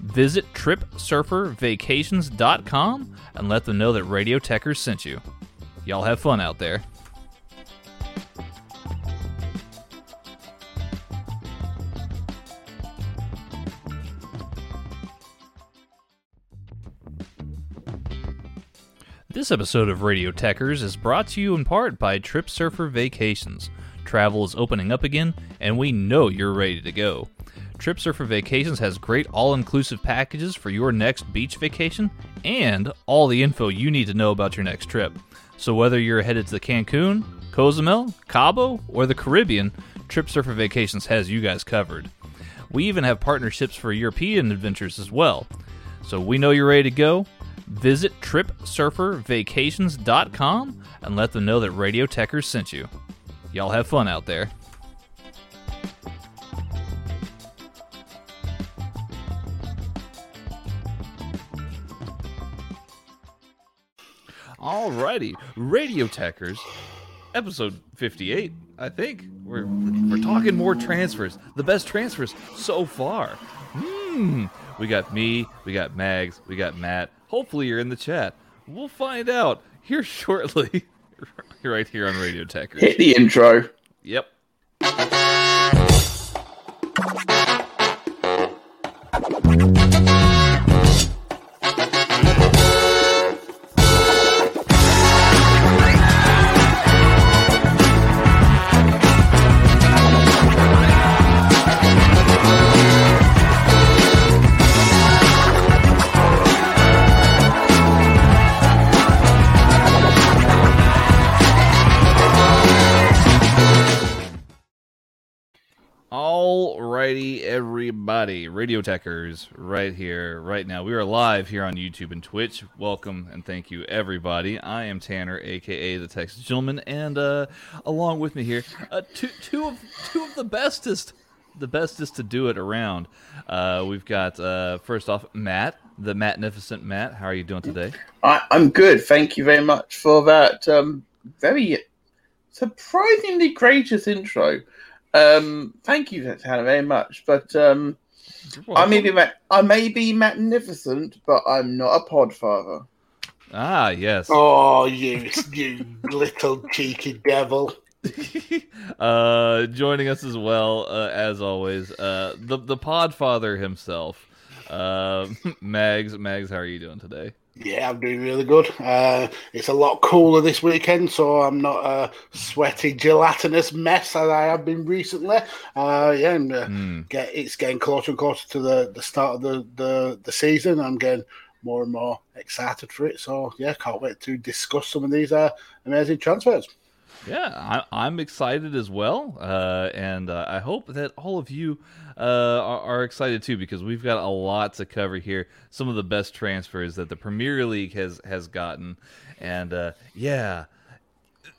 Visit TripSurferVacations.com and let them know that Radio Techers sent you. Y'all have fun out there. This episode of Radio Techers is brought to you in part by Trip Surfer Vacations. Travel is opening up again, and we know you're ready to go. Trip Surfer Vacations has great all inclusive packages for your next beach vacation and all the info you need to know about your next trip. So, whether you're headed to Cancun, Cozumel, Cabo, or the Caribbean, Trip Surfer Vacations has you guys covered. We even have partnerships for European adventures as well. So, we know you're ready to go. Visit TripSurferVacations.com and let them know that Radio Techers sent you. Y'all have fun out there. Alrighty, Radio Techers, episode 58. I think we're we're talking more transfers, the best transfers so far. Hmm. We got me, we got Mags, we got Matt. Hopefully you're in the chat. We'll find out here shortly, right here on Radio Techers. Hit the intro. Yep. Alrighty, everybody. Radio Techers, right here, right now. We are live here on YouTube and Twitch. Welcome and thank you, everybody. I am Tanner, aka the Texas Gentleman, and uh, along with me here, uh, two, two of two of the bestest, the bestest to do it around. Uh, we've got uh, first off Matt, the magnificent Matt. How are you doing today? I, I'm good. Thank you very much for that um, very surprisingly gracious intro. Um, thank you, Tanner, very much. But um, I may be ma- I may be magnificent, but I'm not a podfather. Ah, yes. Oh, you, you little cheeky devil. uh, joining us as well, uh, as always, uh, the the Podfather himself, uh, Mags. Mags, how are you doing today? Yeah, I'm doing really good. Uh, it's a lot cooler this weekend, so I'm not a sweaty, gelatinous mess as I have been recently. Uh, yeah, and uh, Hmm. get, it's getting closer and closer to the, the start of the, the, the season. I'm getting more and more excited for it. So, yeah, can't wait to discuss some of these uh, amazing transfers. Yeah, I, I'm excited as well, uh, and uh, I hope that all of you uh, are, are excited too because we've got a lot to cover here. Some of the best transfers that the Premier League has has gotten, and uh, yeah,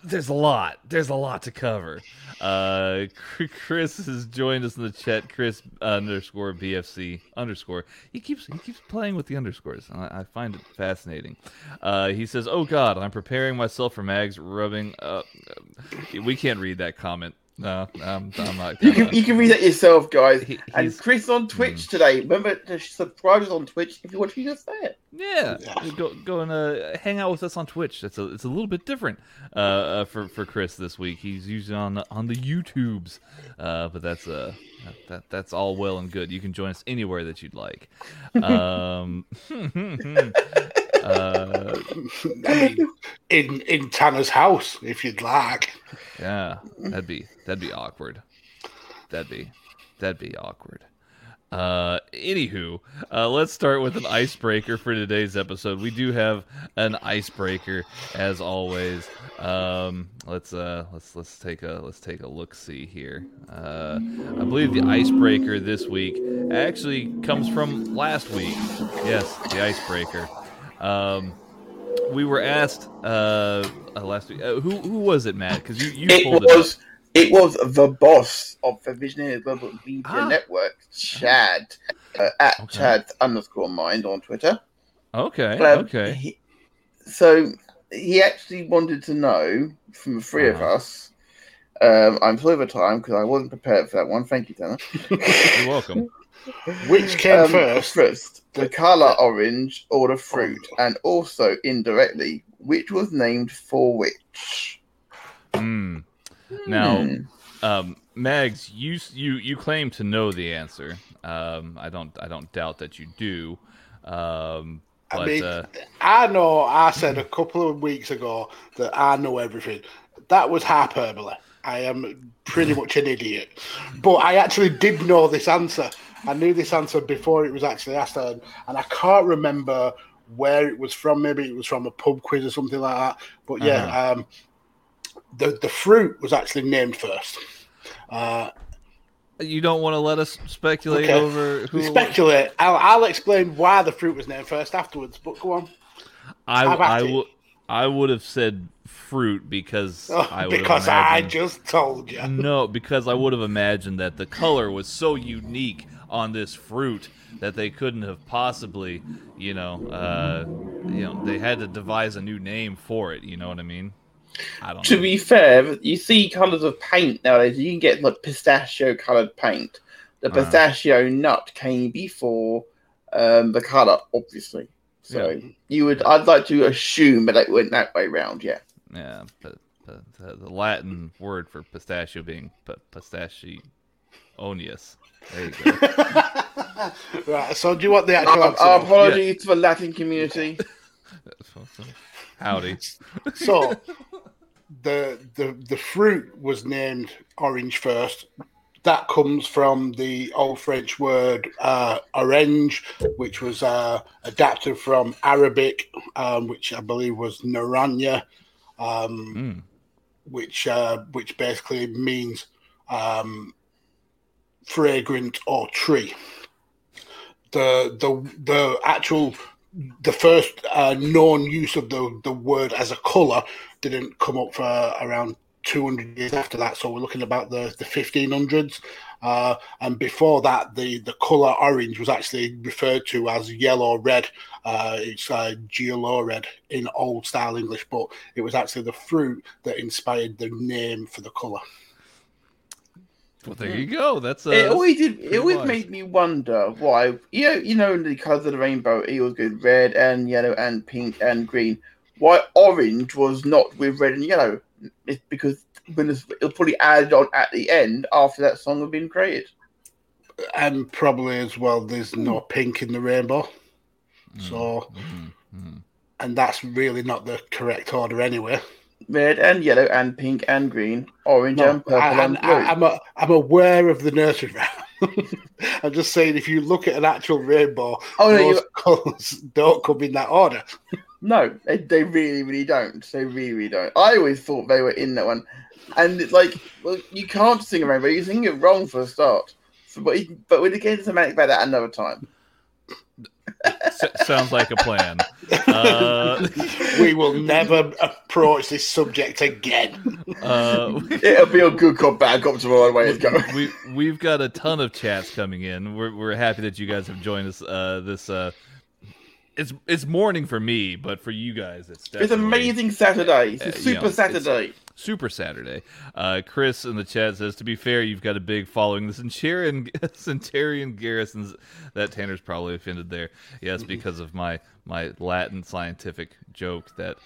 there's a lot. There's a lot to cover. Uh, Chris has joined us in the chat. Chris underscore BFC underscore. He keeps he keeps playing with the underscores. I, I find it fascinating. Uh, he says, "Oh God, I'm preparing myself for Mags rubbing." Uh, we can't read that comment. No, I'm, I'm not. You can you can read that yourself, guys. He- and Chris on Twitch today. Remember to subscribe us on Twitch if you want to just say it. Yeah, Yeah. go go and uh, hang out with us on Twitch. It's a it's a little bit different uh, uh, for for Chris this week. He's usually on the, on the YouTubes, uh, but that's uh that that's all well and good. You can join us anywhere that you'd like. Um, uh, I mean, in, in Tanner's house, if you'd like. yeah, that'd be that'd be awkward. That'd be that'd be awkward. Uh, anywho, uh, let's start with an icebreaker for today's episode. We do have an icebreaker as always. Um, let's uh, let's let's take a let's take a look. See here. Uh, I believe the icebreaker this week actually comes from last week. Yes, the icebreaker. Um, we were asked uh, uh last week. Uh, who who was it, Matt? Because you you It pulled was it it was the boss of the Visionary Global Media Ah. Network, Chad, uh, at Okay. Chad underscore mind on Twitter. Okay. Um, okay. he- so he actually wanted to know from the 3 of Uh-huh. us. Um, I'm full over time because I wasn't prepared for that one. Thank you, Tanner. You're welcome. Which came Um, first? First, the color orange or the fruit, and also indirectly, which was named for which. Hmm. Now, Hmm. um, Mags, you you you claim to know the answer. Um, I don't I don't doubt that you do. Um, I but mean, uh, I know I said a couple of weeks ago that I know everything. That was hyperbole. I am pretty much an idiot. But I actually did know this answer. I knew this answer before it was actually asked, and, and I can't remember where it was from. Maybe it was from a pub quiz or something like that. But yeah, Uh-huh. um, the the fruit was actually named first. Uh, you don't want to let us speculate Okay. over who speculate. I'll, I'll explain why the fruit was named first afterwards. But go on. I I it? would I would have said fruit because Oh, I would because have I just told you. No, because I would have imagined that the color was so unique on this fruit that they couldn't have possibly, you know, uh, you know, they had to devise a new name for it. You know what I mean? I don't. To know. be fair, you see colors of paint nowadays. You can get like pistachio colored paint. The Uh-huh. pistachio nut came before um, the color, obviously. So you would, I'd like to assume that it went that way round. Yeah. yeah, but, but the, the Latin word for pistachio being p- pistachioneus. There you go. right. So, do you want the actual Our, answer? our now? apologies to the Latin community. Howdy. So, the the the fruit was named orange first. That comes from the old French word uh, orange, which was uh, adapted from Arabic, um, which I believe was naranja, um, Mm. which uh, which basically means um, fragrant or tree. The the the actual the first uh, known use of the the word as a color didn't come up for around 200 years after that. So we're looking about the the 1500s. Uh, and before that, the, the color orange was actually referred to as yellow red. Uh, it's uh, geolo red in old style English, but it was actually the fruit that inspired the name for the color. Well, there you go. That's uh, it always did. It always wise. made me wonder why. You know, you know, in the colors of the rainbow, it was good red and yellow and pink and green. Why orange was not with red and yellow? It's because when it's, it'll probably added on at the end after that song had been created. And probably as well, there's no pink in the rainbow. Mm, So, mm, mm. and that's really not the correct order anyway. Red and yellow and pink and green, orange No, and purple I, and I, blue. I'm, a, I'm aware of the nursery rhyme. I'm just saying, if you look at an actual rainbow, oh no, those you, colours don't come in that order. no, they, they really, really don't. They really, really don't. I always thought they were in that one, and it's like, well, you can't sing a rainbow. You sing it wrong for a start. So, but but we'll get into semantic about that another time. S- sounds like a plan. Uh, we will never approach this subject again. uh, It'll be a good cop, bad cop tomorrow. The way it's going. we we've got a ton of chats coming in. We're we're happy that you guys have joined us. Uh, this uh, it's it's morning for me, but for you guys, it's It's amazing Saturday. It's a Uh, you super know, it's- Saturday. Super Saturday. Uh, Chris in the chat says, to be fair, you've got a big following. The Centurion, Centurion garrisons. That Tanner's probably offended there. Yes, because of my my Latin scientific joke that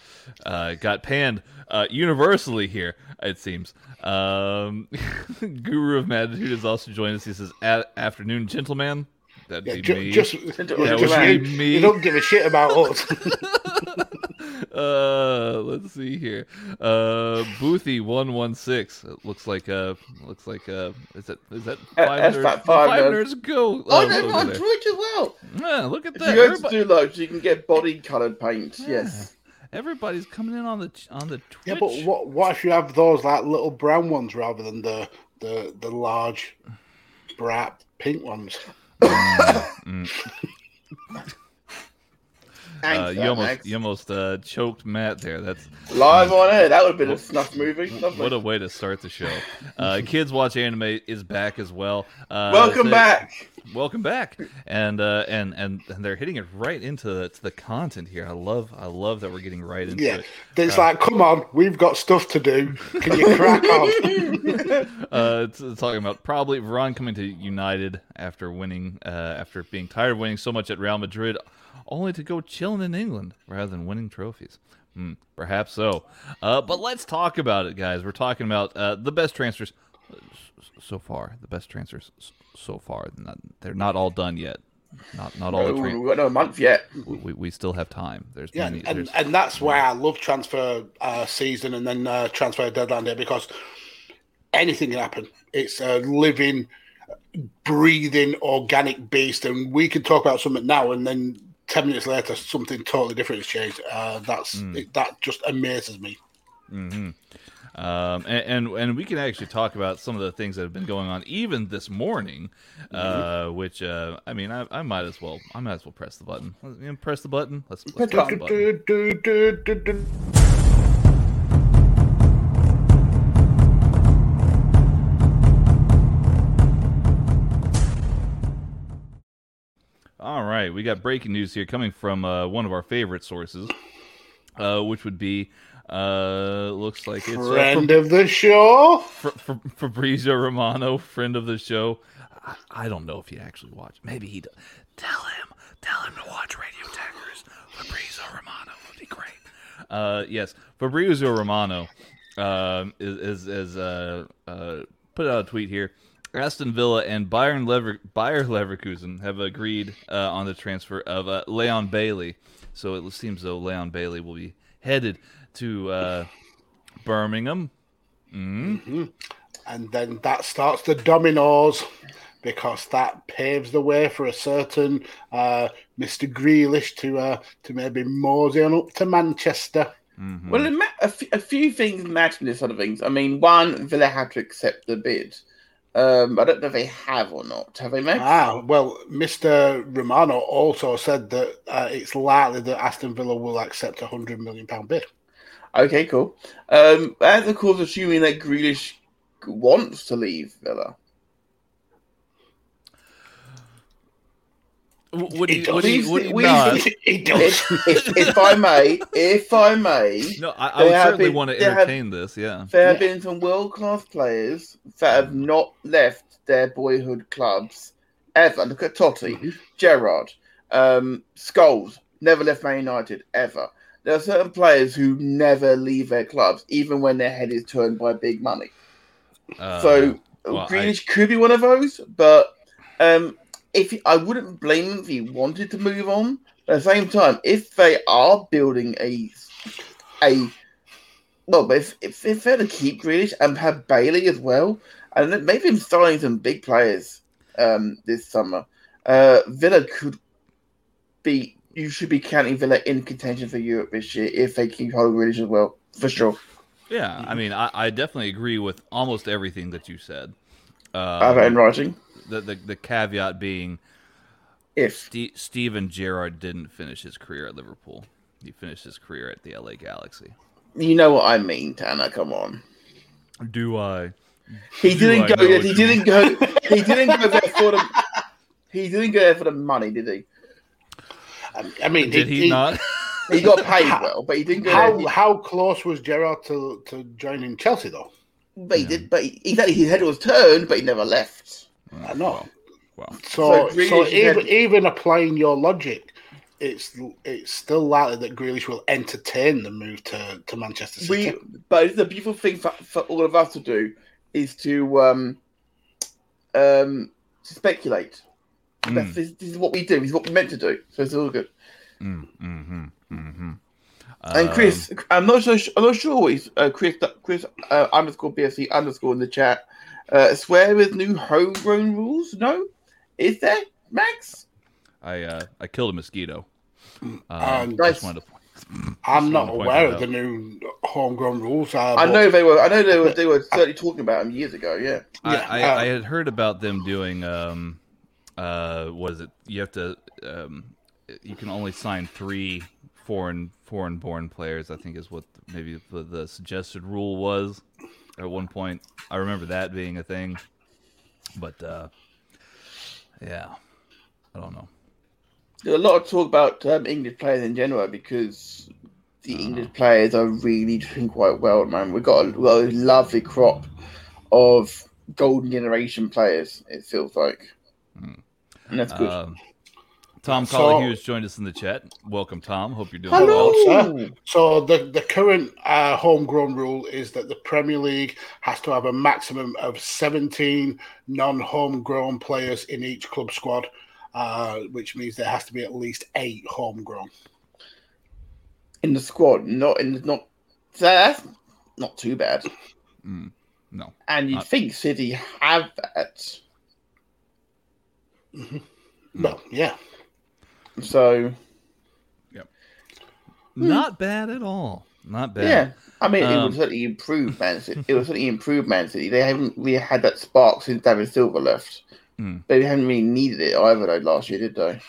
uh, got panned uh, universally here. It seems. Um, Guru of Magnitude has also joined us. He says, "A- "Afternoon, gentlemen." That'd Yeah, be ju- me. just, That that just would be me. you don't give a shit about us. Uh, let's see here. Uh, Boothie one one six. It looks like uh, looks like uh, is that is that Uh, five that's nerds? five five nerds. nerds go. Oh, uh, no, over on there. Twitch as well. Yeah, look at If that. you go to Everybody- do loads, you can get body coloured paint. Yes. Everybody's coming in on the on the Twitch. Yeah, but what what if you have those like little brown ones rather than the the the large bright pink ones? Mm. Thanks Uh, you almost you almost uh, choked Matt there. That's Live on air. That would have been a snuff movie. Lovely. what a way to start the show. Uh, Kids watch anime is back as well. Uh, Welcome back. welcome back and uh and and they're hitting it right into the, to the content here i love i love that we're getting right into Yeah, it it's like, come on, we've got stuff to do. Can you crack on? uh talking about probably Varane coming to united after winning uh after being tired of winning so much at real madrid only to go chilling in england rather than winning trophies Hmm, perhaps so uh but let's talk about it guys we're talking about uh the best transfers so far the best transfers so far not, they're not all done yet not not all the Oh, tra- we've got no month yet. we, we still have time. There's Yeah, many. and, there's, and that's why I love transfer uh, season and then uh, transfer deadline day because anything can happen. It's a living, breathing, organic beast, and we can talk about something now and then ten minutes later something totally different has changed. Uh, that's Mm. it, that just amazes me. hmm Um, and, and and we can actually talk about some of the things that have been going on even this morning, uh, which uh, I mean I, I might as well I might as well press the button. Let's- press the button. Let's, let's press the button. All right, we got breaking news here coming from uh, one of our favorite sources, uh, which would be uh, looks like it's uh, Friend of the show. Fa- Fa- Fabrizio Romano, friend of the show. I, I don't know if he actually watched. Maybe he. does. Tell him. Tell him to watch Radio Taggers. Fabrizio Romano would be great. Uh, yes, Fabrizio Romano um, is is, is uh, uh, put out a tweet here. Aston Villa and Bayern Lever- Bayer Leverkusen have agreed uh, on the transfer of uh, Leon Bailey. So it seems though Leon Bailey will be headed to uh, Birmingham. Mm. and then that starts the dominoes because that paves the way for a certain uh, Mr. Grealish to uh, to maybe mosey on up to Manchester. Mhm. Well, it ma- a, f- a few things match with this sort of things. I mean, one, Villa had to accept the bid. Um, I don't know if they have or not. Have they, Mags? Ah, well, Mr. Romano also said that uh, it's likely that Aston Villa will accept a hundred million pound bid. Okay, cool. Um, that's of course assuming that Grealish wants to leave Villa. W- Would he? He Would he? does. Would he We- not? he does. If, if, if I may, if I may, No, I, I would certainly been- want to they have- entertain this. Yeah. there have been some world class players that have not left their boyhood clubs ever. Look at Totti, Mhm. Gerrard, um, Scholes, never left Man United ever. There are certain players who never leave their clubs, even when their head is turned by big money. Uh, so well, I- could be one of those, but um, if I wouldn't blame him if he wanted to move on. but At the same time, if they are building a a well, but if, if, if they're to keep Grealish and have Bailey as well, and maybe him starting some big players um, this summer, uh, Villa could be. You should be counting Villa in contention for Europe this year if they keep hold of Grealish as well, for sure. yeah, I mean, I, I definitely agree with almost everything that you said. I have it in Uh, writing. The, the the caveat being If Ste Steven Gerrard didn't finish his career at Liverpool. He finished his career at the LA Galaxy. you know what I mean, Tanner, come on. Do I? He Do didn't I go know there. what He didn't go. He didn't go there for the. He didn't go there for the money, did he? I- I mean, Did he, not? He got paid well, but he didn't go How there. how close was Gerrard to, to joining Chelsea though? But he did. But he, exactly, his head was turned, but he never left. I know. Well, So, So so even, head- even applying your logic, it's it's still likely that Grealish will entertain the move to, to Manchester City. We, but the beautiful thing for, for all of us to do is to um, um, to speculate. Mm. This, this is what we do. This is what we're meant to do. So it's all good. Mm, mm-hmm, mm-hmm. And Chris, um, I'm not sure. I'm not sure. Always, uh, Chris, Chris uh, underscore BSC underscore in the chat. Uh, swear with new homegrown rules? No, is there Mags? I uh, I killed a mosquito. Um, um, nice. to, I'm not aware of the new homegrown rules. Uh, I know they were. I know they were. They were certainly talking about them years ago. Yeah. I, I, I um, had heard about them doing. Um, uh, what is it? You have to. Um, you can only sign three foreign foreign born players. I think is what maybe the, the suggested rule was at one point. I remember that being a thing, but uh, yeah, I don't know. There's a lot of talk about um, English players in general because the uh-huh. English players are really doing quite well, man. We've got a, we've got a lovely crop of golden generation players. It feels like, mm. and that's good. Um, Tom Colley has joined us in the chat. Welcome, Tom. Hope you're doing Hello. well. Sir. So the the current uh, homegrown rule is that the Premier League has to have a maximum of 17 non-homegrown players in each club squad, uh, which means there has to be at least eight homegrown in the squad. Not in the, not that's not too bad. Mm, no, and you'd not... think City have that. Mm-hmm. Well, yeah. So, yep, hmm. not bad at all. Not bad. Yeah, I mean, um, it would certainly improve Man City. it would certainly improve Man City. They haven't really had that spark since David Silva left. Mm. They haven't really needed it either though last year, did they?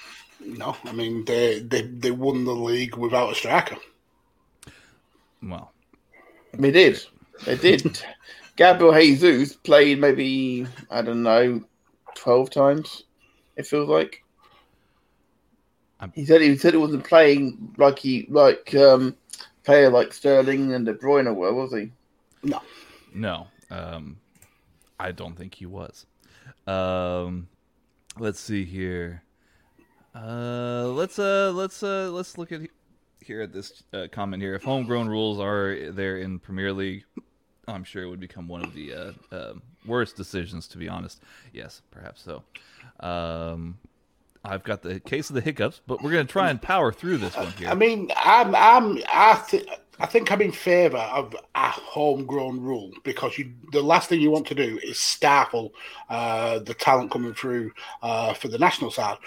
No, I mean they they they won the league without a striker. Well, they did. They did. Gabriel Jesus played maybe I don't know twelve times. It feels like. I'm... He said he said he wasn't playing like he like um player like Sterling and De Bruyne were, was he? No, no. Um, I don't think he was. Um, let's see here. Uh, let's uh, let's uh, let's look at here at this uh, comment here. If homegrown rules are there in Premier League, I'm sure it would become one of the uh, uh, worst decisions. To be honest, yes, perhaps so. Um, I've got the case of the hiccups, but we're going to try and power through this one here. I mean, I'm, I'm, I, th- I think I'm in favour of a homegrown rule because you, the last thing you want to do is stifle uh, the talent coming through uh, for the national side.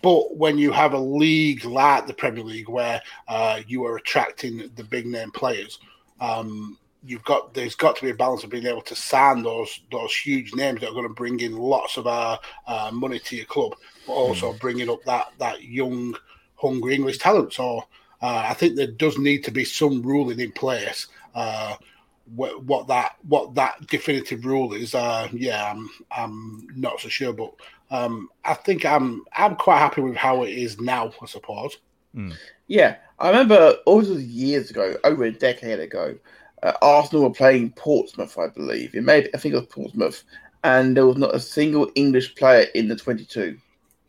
But when you have a league like the Premier League where uh, you are attracting the big name players, um, you've got there's got to be a balance of being able to sign those those huge names that are going to bring in lots of uh, uh, money to your club, but also mm. bringing up that that young, hungry English talent. So uh, I think there does need to be some ruling in place. Uh, what, what that what that definitive rule is, uh, yeah, I'm I'm not so sure, but um, I think I'm I'm quite happy with how it is now. I suppose. Mm. Yeah, I remember also years ago, over a decade ago, uh, Arsenal were playing Portsmouth, I believe. It may I think it was Portsmouth, and there was not a single English player in the 22.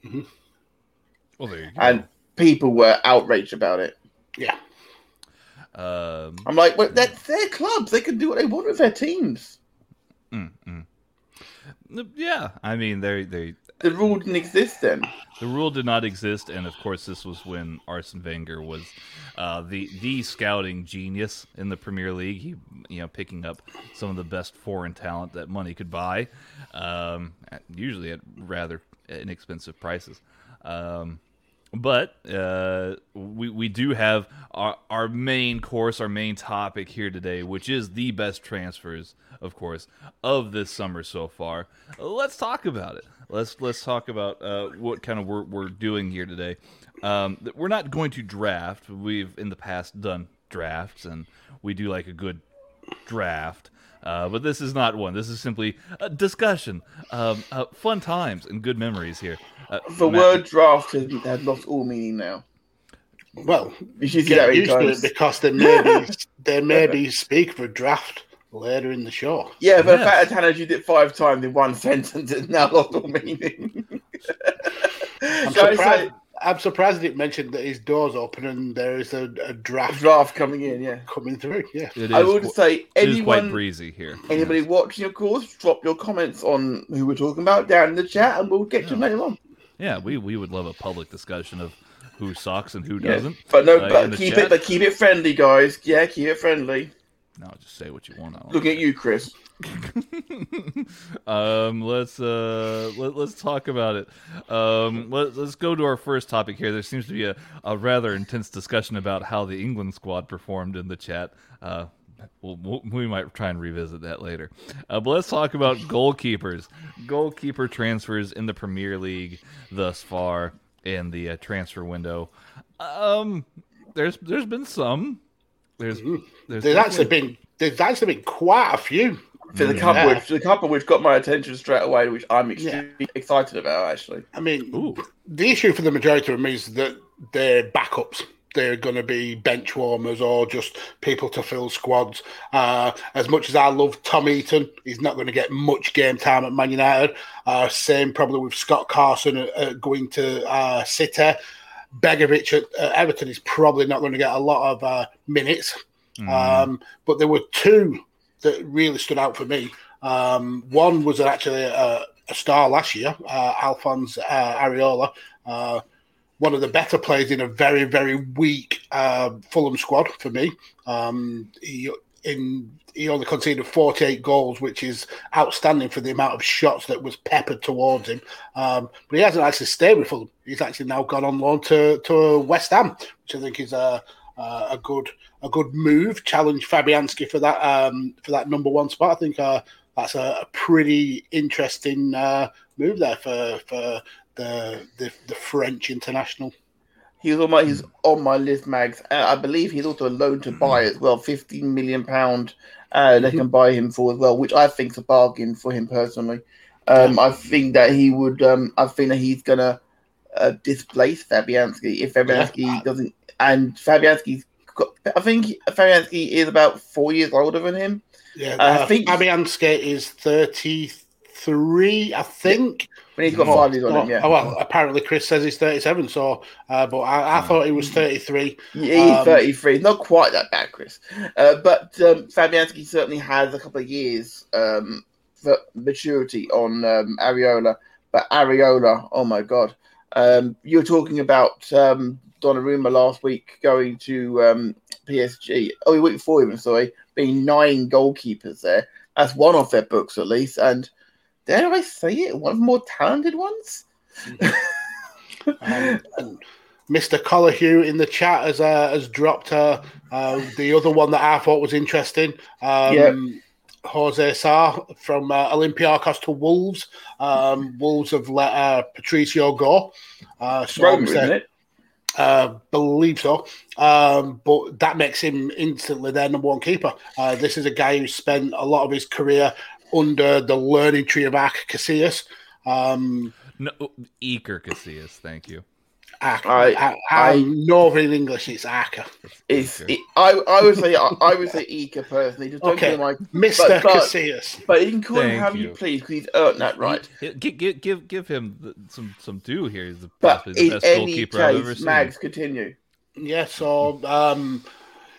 Mm-hmm. Well, there you go. And people were outraged about it. Yeah. Um, I'm like, well, that's their clubs. They can do what they want with their teams. Mm-mm. Yeah, I mean, they they the rule didn't exist then. The rule did not exist, and of course, this was when Arsene Wenger was uh, the the scouting genius in the Premier League. He, you know, picking up some of the best foreign talent that money could buy, um, usually at rather inexpensive prices. Um, but uh, we we do have our our main course, our main topic here today, which is the best transfers, of course, of this summer so far. Let's talk about it let's let's talk about uh, what kind of work we're doing here today. Um, we're not going to draft. We've in the past done drafts, and we do like a good draft. Uh, but this is not one. This is simply a discussion, um, uh, fun times and good memories here. Uh, the Matt, word draft has, has, lost all meaning now. Well, you should get used to it because there may be there may be speak for draft later in the show. Yeah, but yes. the fact that used it five times in one sentence is now lost all meaning. I'm, surprised, I'm surprised it mentioned that his door's open and there is a, a draft a draft coming in. Yeah, coming through. Yeah, I would say anyone quite breezy here. Anybody yes. watching, of course, drop your comments on who we're talking about down in the chat, and we'll get yeah. to them later on. Yeah, we we would love a public discussion of who sucks and who doesn't. But no, uh, but keep chat. it, but keep it friendly, guys. Yeah, keep it friendly. No, just say what you want. I Look at you, Chris. um, let's uh, let, let's talk about it. Um, let, let's go to our first topic here. There seems to be a, a rather intense discussion about how the England squad performed in the chat. Uh, we'll, we'll, might try and revisit that later. Uh, but let's talk about goalkeepers. Goalkeeper transfers in the Premier League thus far in the uh, transfer window. Um, there's there's been some. There's there's There's actually been there's actually been quite a few. For the Mm, couple, yeah. which the couple which got my attention straight away, which I'm extremely excited about. Actually, I mean, Ooh. the issue for the majority of them is that they're backups. They're going to be bench warmers or just people to fill squads. Uh, as much as I love Tom Heaton, he's not going to get much game time at Man United. Uh, same probably with Scott Carson uh, uh, going to uh, City. Begovic at uh, Everton is probably not going to get a lot of uh, minutes. Mm. Um, but there were two that really stood out for me. Um, one was actually a, a star last year, uh, Alphonse uh, Areola, uh, one of the better players in a very, very weak uh, Fulham squad for me. Um, he, in, he only conceded 48 goals, which is outstanding for the amount of shots that was peppered towards him. Um, but he hasn't actually stayed with Fulham. He's actually now gone on loan to, to West Ham, which I think is a, a good a good move. Challenge Fabianski for that um, for that number one spot. I think uh, that's a, a pretty interesting uh, move there for for the the, the French international. he's on my he's on my list, Mags. Uh, I believe he's also a loan to buy as well, 15 million pound. Uh, they can buy him for as well, which I think is a bargain for him personally. Um, I think that he would. Um, I think that he's gonna uh, displace Fabianski if Fabianski Yeah. doesn't. And Fabianski's. I think Fabianski is about four years older than him. Yeah, I uh, think- Fabianski is thirty three. I think. When he's got Oh, five years on Oh, him, yeah. oh, well, apparently Chris says he's thirty seven. So, uh, but I, I thought he was thirty three. Yeah, he's Um, 33. Not quite that bad, Chris. Uh, but um, Fabianski certainly has a couple of years um, for maturity on um, Areola. But Areola, oh my God. Um, you were talking about um, Donnarumma last week going to um, PSG. Oh, week before even, sorry, being nine goalkeepers there. That's one of their books, at least. And dare I say it, one of the more talented ones? Um, Mr. Collahue in the chat has uh, has dropped uh, uh, the other one that I thought was interesting. Um, Yeah. José Sá from uh, Olympiacos to Wolves. Um, Wolves have let uh, Patricio go. Uh, so Roma, isn't it? uh, believe so. Um, but that makes him instantly their number one keeper. Uh, this is a guy who spent a lot of his career under the learning tree of Arca Casillas. Um, no, Iker Casillas, thank you. Arca, I- I, I, know in English it's Arca. It's, it, I, I would say I, I would say Ika personally. Just don't Okay. give him Mr. But- but- Casillas. but you can call him Thank however you. you please because he's earned that right. Give give give, give him some some due here. He's the, But possibly best any goalkeeper I've ever case, seen. Mags, continue. Yeah, so um,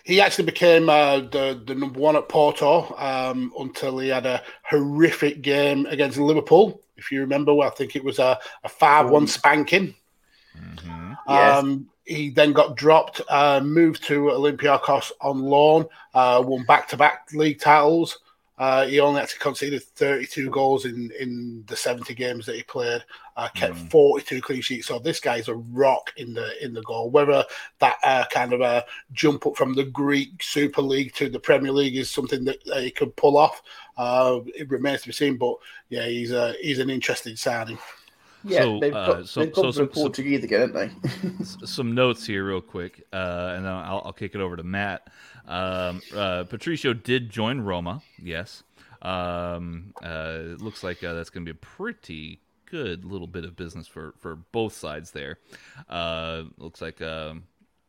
he actually became uh, the the number one at Porto um, until he had a horrific game against Liverpool. If you remember, well, I think it was a, a five-one spanking. Mhm. Yes. Um, he then got dropped, uh, moved to Olympiacos on loan, uh, won back-to-back league titles. Uh, he only actually conceded 32 goals in, in the 70 games that he played. Uh, kept 42 clean sheets. So this guy's a rock in the in the goal. Whether that uh, kind of a jump up from the Greek Super League to the Premier League is something that uh, he could pull off, uh, it remains to be seen. But yeah, he's a he's an interesting signing. Yeah, So, they've uh, got, so- they've got so some- some- Portuguese again, haven't they? Some notes here, real quick, uh, and then I'll, I'll kick it over to Matt. Um, uh, Patricio did join Roma, yes. Um, uh, it looks like uh, that's going to be a pretty good little bit of business for, for both sides there. Uh, looks like um,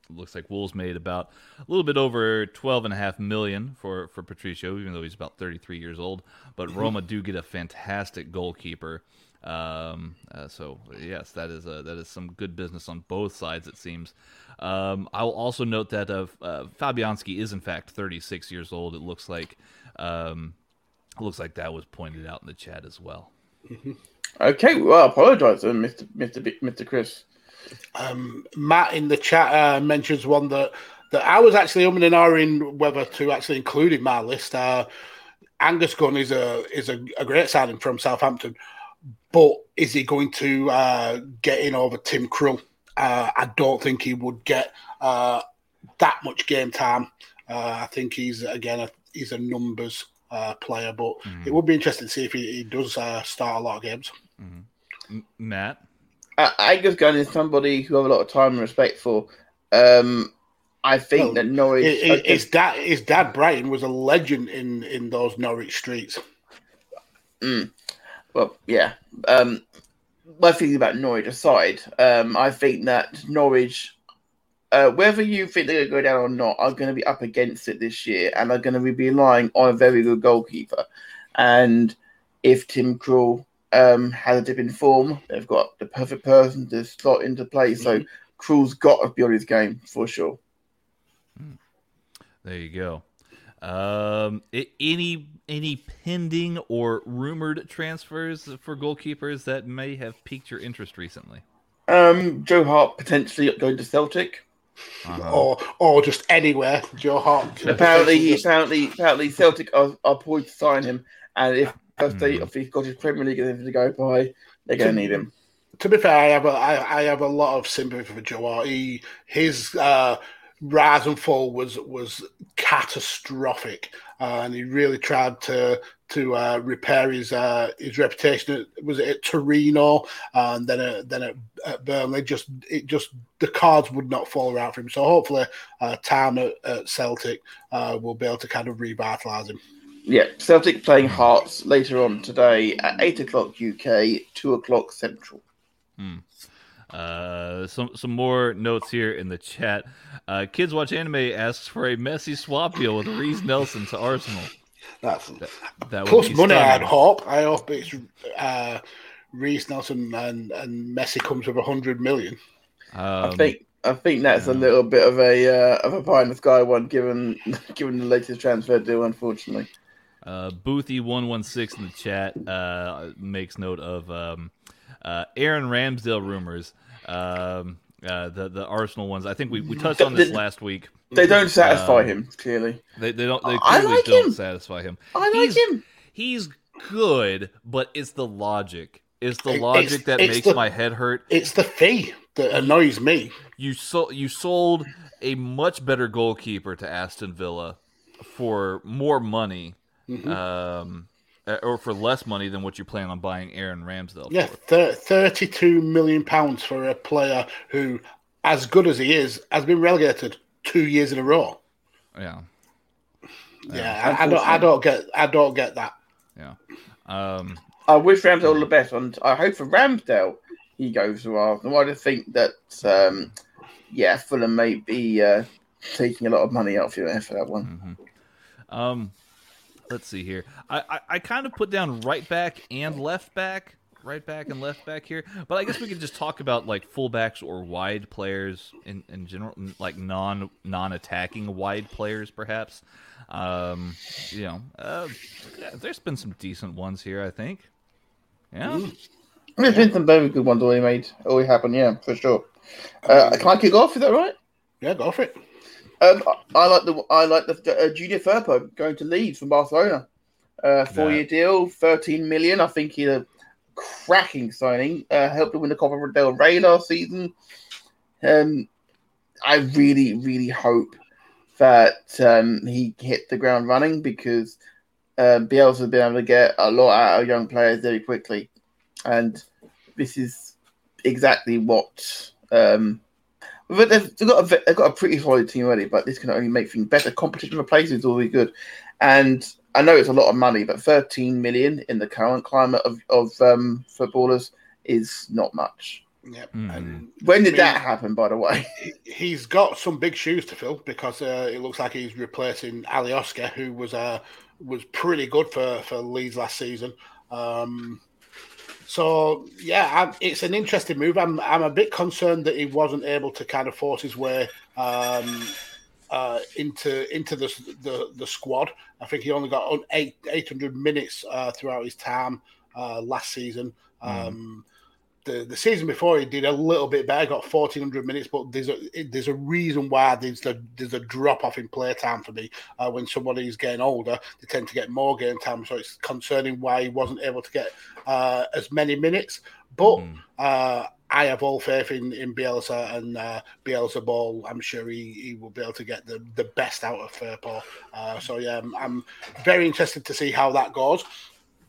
looks like Wolves made about a little bit over twelve and a half million for for Patricio, even though he's about thirty three years old. But Roma do get a fantastic goalkeeper. Um, uh, so yes, that is a, that is some good business on both sides. It seems. Um, I'll also note that uh, uh, Fabianski is in fact 36 years old. It looks like um, looks like that was pointed out in the chat as well. okay, well, I apologise, then, Mr. Mr. B- Mr. Chris. Um, Matt in the chat uh, mentions one that that I was actually umming and ahhing whether to actually include in my list. Uh, Angus Gunn is a is a, a, great signing from Southampton, but is he going to uh, get in over Tim Krul? Uh, I don't think he would get uh, that much game time. Uh, I think he's again a, he's a numbers uh, player, but mm-hmm. it would be interesting to see if he, he does uh, start a lot of games. Mm-hmm. Matt, Angus Gunn is somebody who have a lot of time and respect for. Um, I think well, that Norwich. It, his dad, his dad Brian, was a legend in in those Norwich streets. Mm. Well, yeah. Um, my feeling about Norwich aside, um, I think that Norwich, uh, whether you think they're going to go down or not, are going to be up against it this year and are going to be relying on a very good goalkeeper. And if Tim Krul um, has a dip in form, they've got the perfect person to slot into play. So mm-hmm. Krul's got to be on his game for sure. There you go. Um, any any pending or rumored transfers for goalkeepers that may have piqued your interest recently? Um, Joe Hart potentially going to Celtic, uh-huh. or or just anywhere. Joe Hart. Apparently, just... apparently, apparently, Celtic are, are poised to sign him, and if if, they, mm. if he's got his Premier League anything to go by, they're going to need him. To be fair, I have a I, I have a lot of sympathy for Joe Hart. He his uh, rise and fall was was catastrophic, uh, and he really tried to to uh, repair his uh, his reputation. It Was it at Torino and then at, then at, at, Burnley? Just it just the cards would not fall around for him. So hopefully, uh, time at, at Celtic uh, will be able to kind of revitalise him. Yeah, Celtic playing Hearts later on today at eight o'clock UK, two o'clock Central. Hmm. Uh, some some more notes here in the chat. Uh, Kids Watch Anime asks for a Messi swap deal with Reiss Nelson to Arsenal. That's that, that plus money. I'd hope. I hope it's uh, Reiss Nelson and, and Messi comes with a hundred million. Um, I think I think that's yeah. a little bit of a uh, of a pie in the sky one, given given the latest transfer deal. Unfortunately, uh, Boothie one one six in the chat uh, makes note of um, uh, Aaron Ramsdale rumors. Um, uh, the the Arsenal ones. I think we, we touched on this last week. They don't satisfy um, him clearly. They they don't. They clearly like don't him. satisfy him. I like he's, him. He's good, but it's the logic. It's the logic it's, that it's makes the, my head hurt. It's the fee that annoys me. You sold you sold a much better goalkeeper to Aston Villa for more money. Mm-hmm. Um, or for less money than what you plan on buying Aaron Ramsdale. Yeah, th- thirty-two million pounds for a player who, as good as he is, has been relegated two years in a row. Yeah. Yeah, I, I, don't. I don't get. I don't get that. Yeah. Um, I wish Ramsdale all the best, and I hope for Ramsdale he goes to Arsenal. I just think that, um, yeah, Fulham may be uh, taking a lot of money out for you for that one. Mm-hmm. Um, let's see here. I, I, I kind of put down right back and left back, right back and left back here. But I guess we could just talk about like fullbacks or wide players in, in general, like non non attacking wide players, perhaps. Um, you know, uh, there's been some decent ones here, I think. Yeah. There's been some very good ones already made, already happened, yeah, for sure. Uh, can I kick off? Is that right? Yeah, go for it. Um, I like the I like the uh, Junior Firpo going to Leeds from Barcelona. Uh, four year deal, thirteen million. I think he's a cracking signing. Uh, helped him win the Copa del Rey last season. Um, I really, really hope that um, he hit the ground running because uh, Bielsa has been able to get a lot out of young players very quickly, and this is exactly what um, but they've, they've, got a, they've got a pretty solid team already, but this can only make things better. Competition for places is always good. And I know it's a lot of money, but 13 million in the current climate of, of um, footballers is not much. Yep. Mm. when did I mean, that happen, by the way? He's got some big shoes to fill because uh, it looks like he's replacing Alioski, who was uh, was pretty good for, for Leeds last season. Um, so yeah, it's an interesting move. I'm I'm a bit concerned that he wasn't able to kind of force his way um, uh, into into the, the, the squad. I think he only got eight eight hundred minutes uh, throughout his time uh, last season. Mm. The, the season before he did a little bit better, got fourteen hundred minutes, but there's a there's a reason why there's a there's a drop off in play time for me. Uh, when is getting older, they tend to get more game time, so it's concerning why he wasn't able to get uh, as many minutes. But mm. uh, I have all faith in, in Bielsa and uh, Bielsa ball. I'm sure he, he will be able to get the, the best out of Firpo. Uh, so yeah, I'm, I'm, very interested to see how that goes.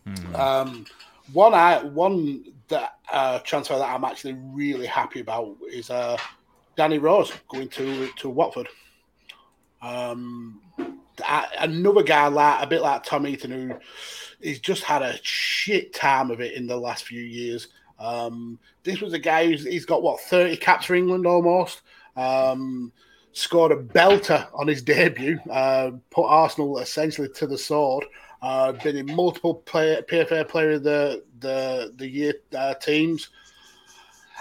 Mm. Um, one I one that uh, transfer that I'm actually really happy about is uh, Danny Rose going to to Watford. Um, another guy like a bit like Tom Heaton who he's just had a shit time of it in the last few years. Um, this was a guy who's he's got what 30 caps for England almost. Um, scored a belter on his debut, uh, put Arsenal essentially to the sword. Uh, been in multiple play, PFA Player of the the the year uh, teams.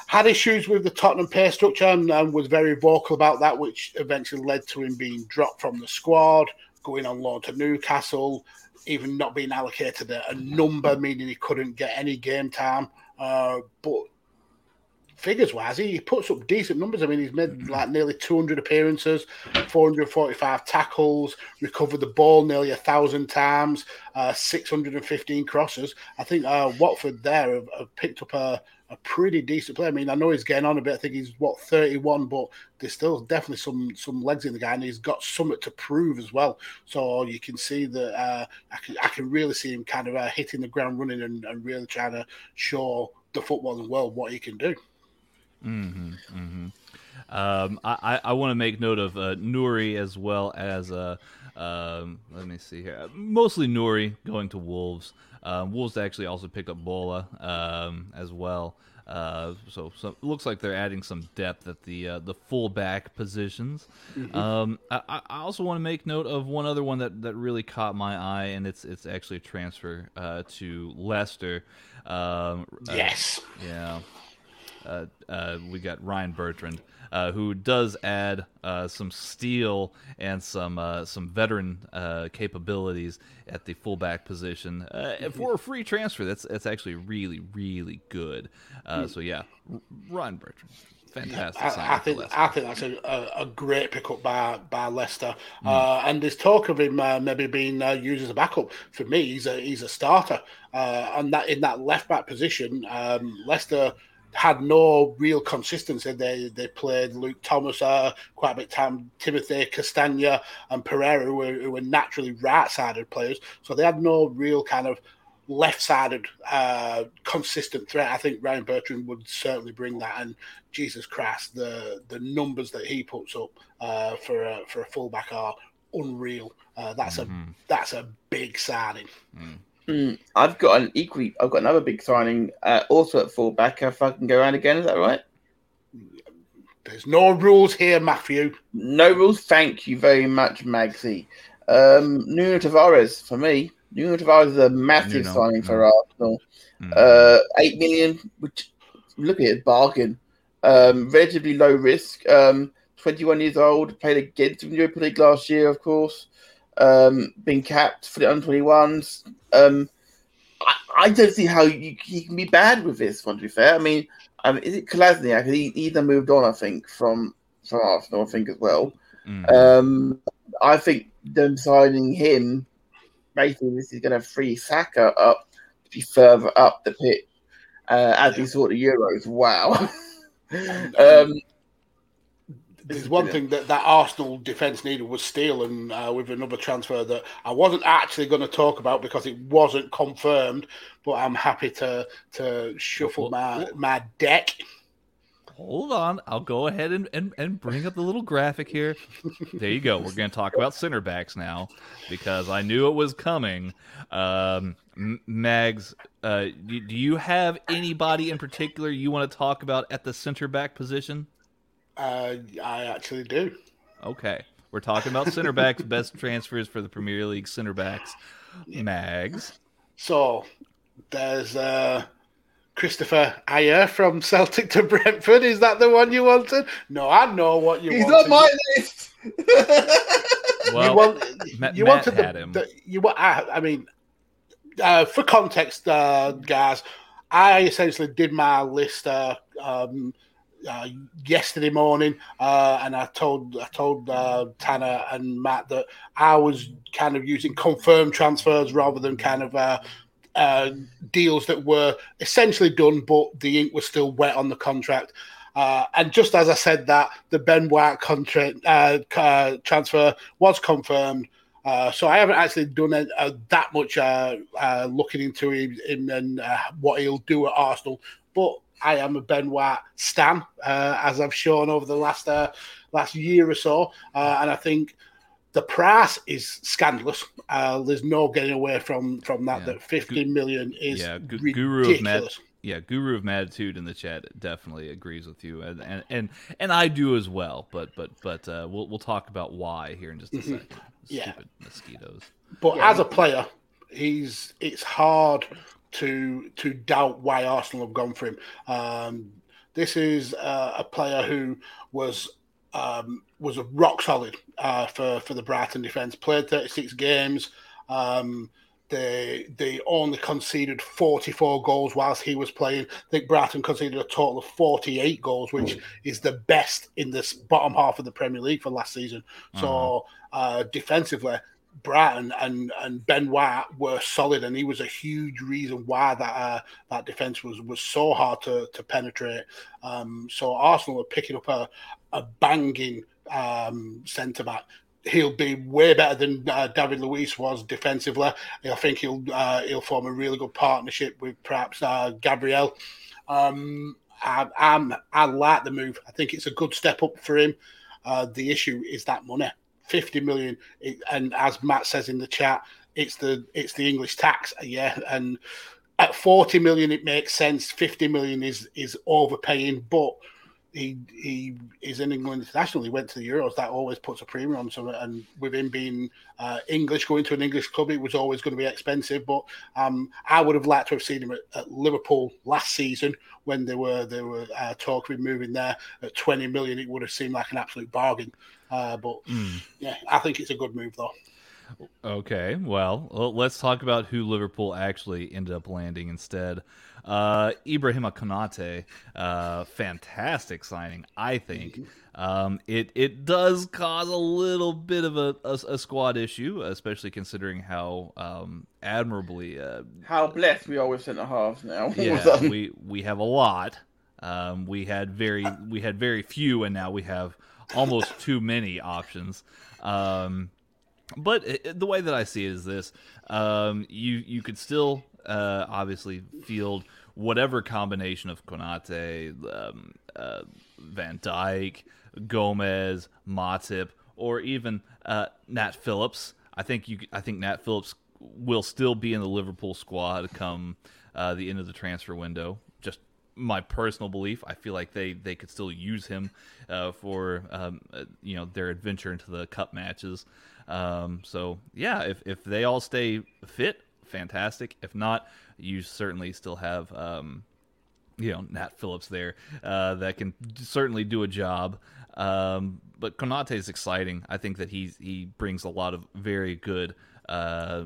Had issues with the Tottenham pay structure and, and, was very vocal about that, which eventually led to him being dropped from the squad, going on loan to Newcastle, even not being allocated a, a number, meaning he couldn't get any game time. Uh, but figures wise, he puts up decent numbers. I mean, he's made mm-hmm. like nearly 200 appearances, 445 tackles, recovered the ball nearly a thousand times, uh, 615 crosses. I think uh, Watford there have, have picked up a, a, pretty decent player. I mean, I know he's getting on a bit. I think he's what 31, but there's still definitely some some legs in the guy, and he's got something to prove as well. So you can see that uh, I can I can really see him kind of uh, hitting the ground running and, and really trying to show the footballing world what he can do. Mm-hmm, mm-hmm. Um, I, I want to make note of uh, Nouri as well as uh, um, let me see here. Mostly Nouri going to Wolves. Um, Wolves actually also picked up Bola um, as well. Uh, so, so it looks like they're adding some depth at the uh, the fullback positions. Mm-hmm. Um, I, I, also want to make note of one other one that, that really caught my eye, and it's it's actually a transfer uh, to Leicester. Um, uh, yes. yeah. Uh, uh, we got Ryan Bertrand, uh, who does add uh, some steel and some uh, some veteran uh, capabilities at the fullback position for a free transfer. That's that's actually really really good. so yeah, Ryan Bertrand. Fantastic. I, I, think I think that's a, a, great pickup by by Leicester. Mm. and there's talk of him maybe being used as a backup. For me, he's a he's a starter. and that in that left back position, um, Leicester had no real consistency. They they played Luke Thomas uh, quite a bit time, Timothy Castagne and Pereira, who were, who were naturally right-sided players. So they had no real kind of left-sided uh, consistent threat. I think Ryan Bertrand would certainly bring that. And Jesus Christ, the the numbers that he puts up uh, for a, for a fullback are unreal. Uh, that's mm-hmm. a that's a big signing. Mm. Mm, I've got an equally. I've got another big signing, uh, also at fullback. If I can go around again, is that right? There's no rules here, Matthew. No rules. Thank you very much, Magsy. Um, Nuno Tavares for me. Nuno Tavares is a massive Nuno. signing for mm. Arsenal. Mm. Uh, eight million, which look at it, bargain. Um, relatively low risk. Um, 21 years old. Played against the Europa League last year, of course um, being capped for the under 21s. Um, I, I, don't see how you, you, can be bad with this one, to be fair. I mean, um, is it Kolasinac? He either moved on, I think, from, from Arsenal, I think, as well. Mm. Um, I think them signing him, basically, this is going to free Saka up to be further up the pitch uh, as yeah. we saw the Euros. Wow. um, there's one thing that that Arsenal defence needed was steel, and uh, with another transfer that I wasn't actually going to talk about because it wasn't confirmed, but I'm happy to to shuffle my my deck. Hold on, I'll go ahead and, and, and bring up the little graphic here. There you go. We're going to talk about center backs now because I knew it was coming. Um, Mags, uh, do you have anybody in particular you want to talk about at the center back position? Uh, I actually do. Okay. We're talking about center backs, best transfers for the Premier League center backs. Mags. So there's uh, Kristoffer Ajer from Celtic to Brentford. Is that the one you wanted? No, I know what you want. He's wanted. on my list. well, you, want, Ma- you wanted the, the, you. I, I mean, uh, for context, uh, guys, I essentially did my list uh, um, uh, yesterday morning, uh, and I told I told uh, Tanner and Matt that I was kind of using confirmed transfers rather than kind of uh, uh, deals that were essentially done, but the ink was still wet on the contract. Uh, and just as I said that, the Ben White contract transfer was confirmed. Uh, so I haven't actually done a, a, that much uh, uh, looking into him, him and what he'll do at Arsenal. But I am a Ben White stan, uh, as I've shown over the last uh, last year or so, uh, and I think the price is scandalous. Uh, there's no getting away from from that. Yeah. That fifteen million is yeah, G- ridiculous. Guru of Mad, yeah, Guru of Matitude in the chat definitely agrees with you, and and and, and I do as well. But but but uh, we'll we'll talk about why here in just a mm-hmm. second. yeah, mosquitoes. But yeah. as a player, he's it's hard to to doubt why Arsenal have gone for him. Um, this is uh, a player who was um, was a rock solid uh, for for the Brighton defence. Played 36 games. Um, they they only conceded 44 goals whilst he was playing. I think Brighton conceded a total of 48 goals, which is the best in this bottom half of the Premier League for last season. So uh-huh. uh, defensively, Brighton and and Ben White were solid, and he was a huge reason why that uh, that defense was was so hard to to penetrate. Um, so Arsenal are picking up a a banging um, centre back. He'll be way better than uh, David Luiz was defensively. I think he'll uh, he'll form a really good partnership with perhaps uh, Gabriel. Um, I, I'm, I like the move. I think it's a good step up for him. Uh, the issue is that money. 50 million and as matt says in the chat it's the it's the english tax yeah and at 40 million it makes sense 50 million is is overpaying but he he is in England international. He went to the Euros. That always puts a premium on something. And with him being uh, English, going to an English club, it was always going to be expensive. But um, I would have liked to have seen him at, at Liverpool last season when they were they were uh, talking moving there at 20 million. It would have seemed like an absolute bargain. Uh, but mm. yeah, I think it's a good move though. Okay, well, let's talk about who Liverpool actually ended up landing instead. Uh, Ibrahima Konate, uh, fantastic signing, I think. Um, it it does cause a little bit of a, a, a squad issue, especially considering how um, admirably uh, how blessed we are with centre halves now. yeah, we we have a lot. Um, we had very we had very few, and now we have almost too many options. Um, but it, the way that I see it is this: um, you you could still uh, obviously field whatever combination of Konate, um, uh, Van Dijk, Gomez, Matip, or even uh, Nat Phillips. I think you. I think Nat Phillips will still be in the Liverpool squad come uh, the end of the transfer window. My personal belief. I feel like they, they could still use him uh, for um, uh, you know their adventure into the cup matches. Um, so yeah, if if they all stay fit, fantastic. If not, you certainly still have um, you know Nat Phillips there uh, that can certainly do a job. Um, but Konate is exciting. I think that he he brings a lot of very good, uh,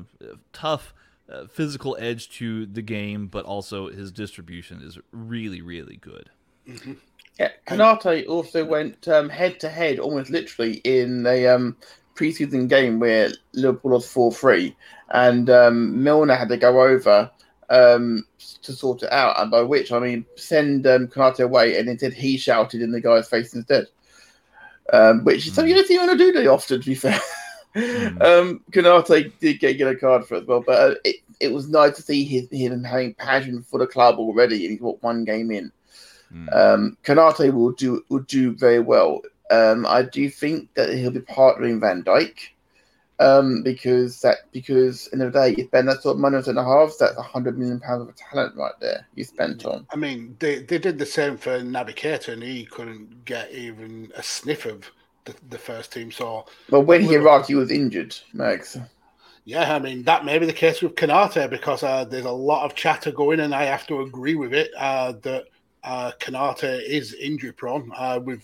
tough. Uh, physical edge to the game, but also his distribution is really, really good. Mm-hmm. Yeah, Konate also went head to head, almost literally, in a um, preseason game where Liverpool lost 4 3, and um, Milner had to go over um, to sort it out. And by which I mean send um, Konate away, and instead he shouted in the guy's face instead. Um, which is something you don't see want to do very often, to be fair. mm. um, Konate did get, get a card for it as well, but uh, it, it was nice to see his, him having passion for the club already, and he's got one game in. Mm. Um, Konate will do will do very well um, I do think that he'll be partnering Van Dijk. Um, because that because in the day, you spend that sort of money and a half, that's a hundred million pounds of talent right there you spent on. I mean, they, they did the same for Naby Keita, and he couldn't get even a sniff of the, the first team. So, well, when he arrived, he was injured, Max. Yeah, I mean that may be the case with Konate because uh, there's a lot of chatter going, and I have to agree with it uh, that uh, Konate is injury prone uh, with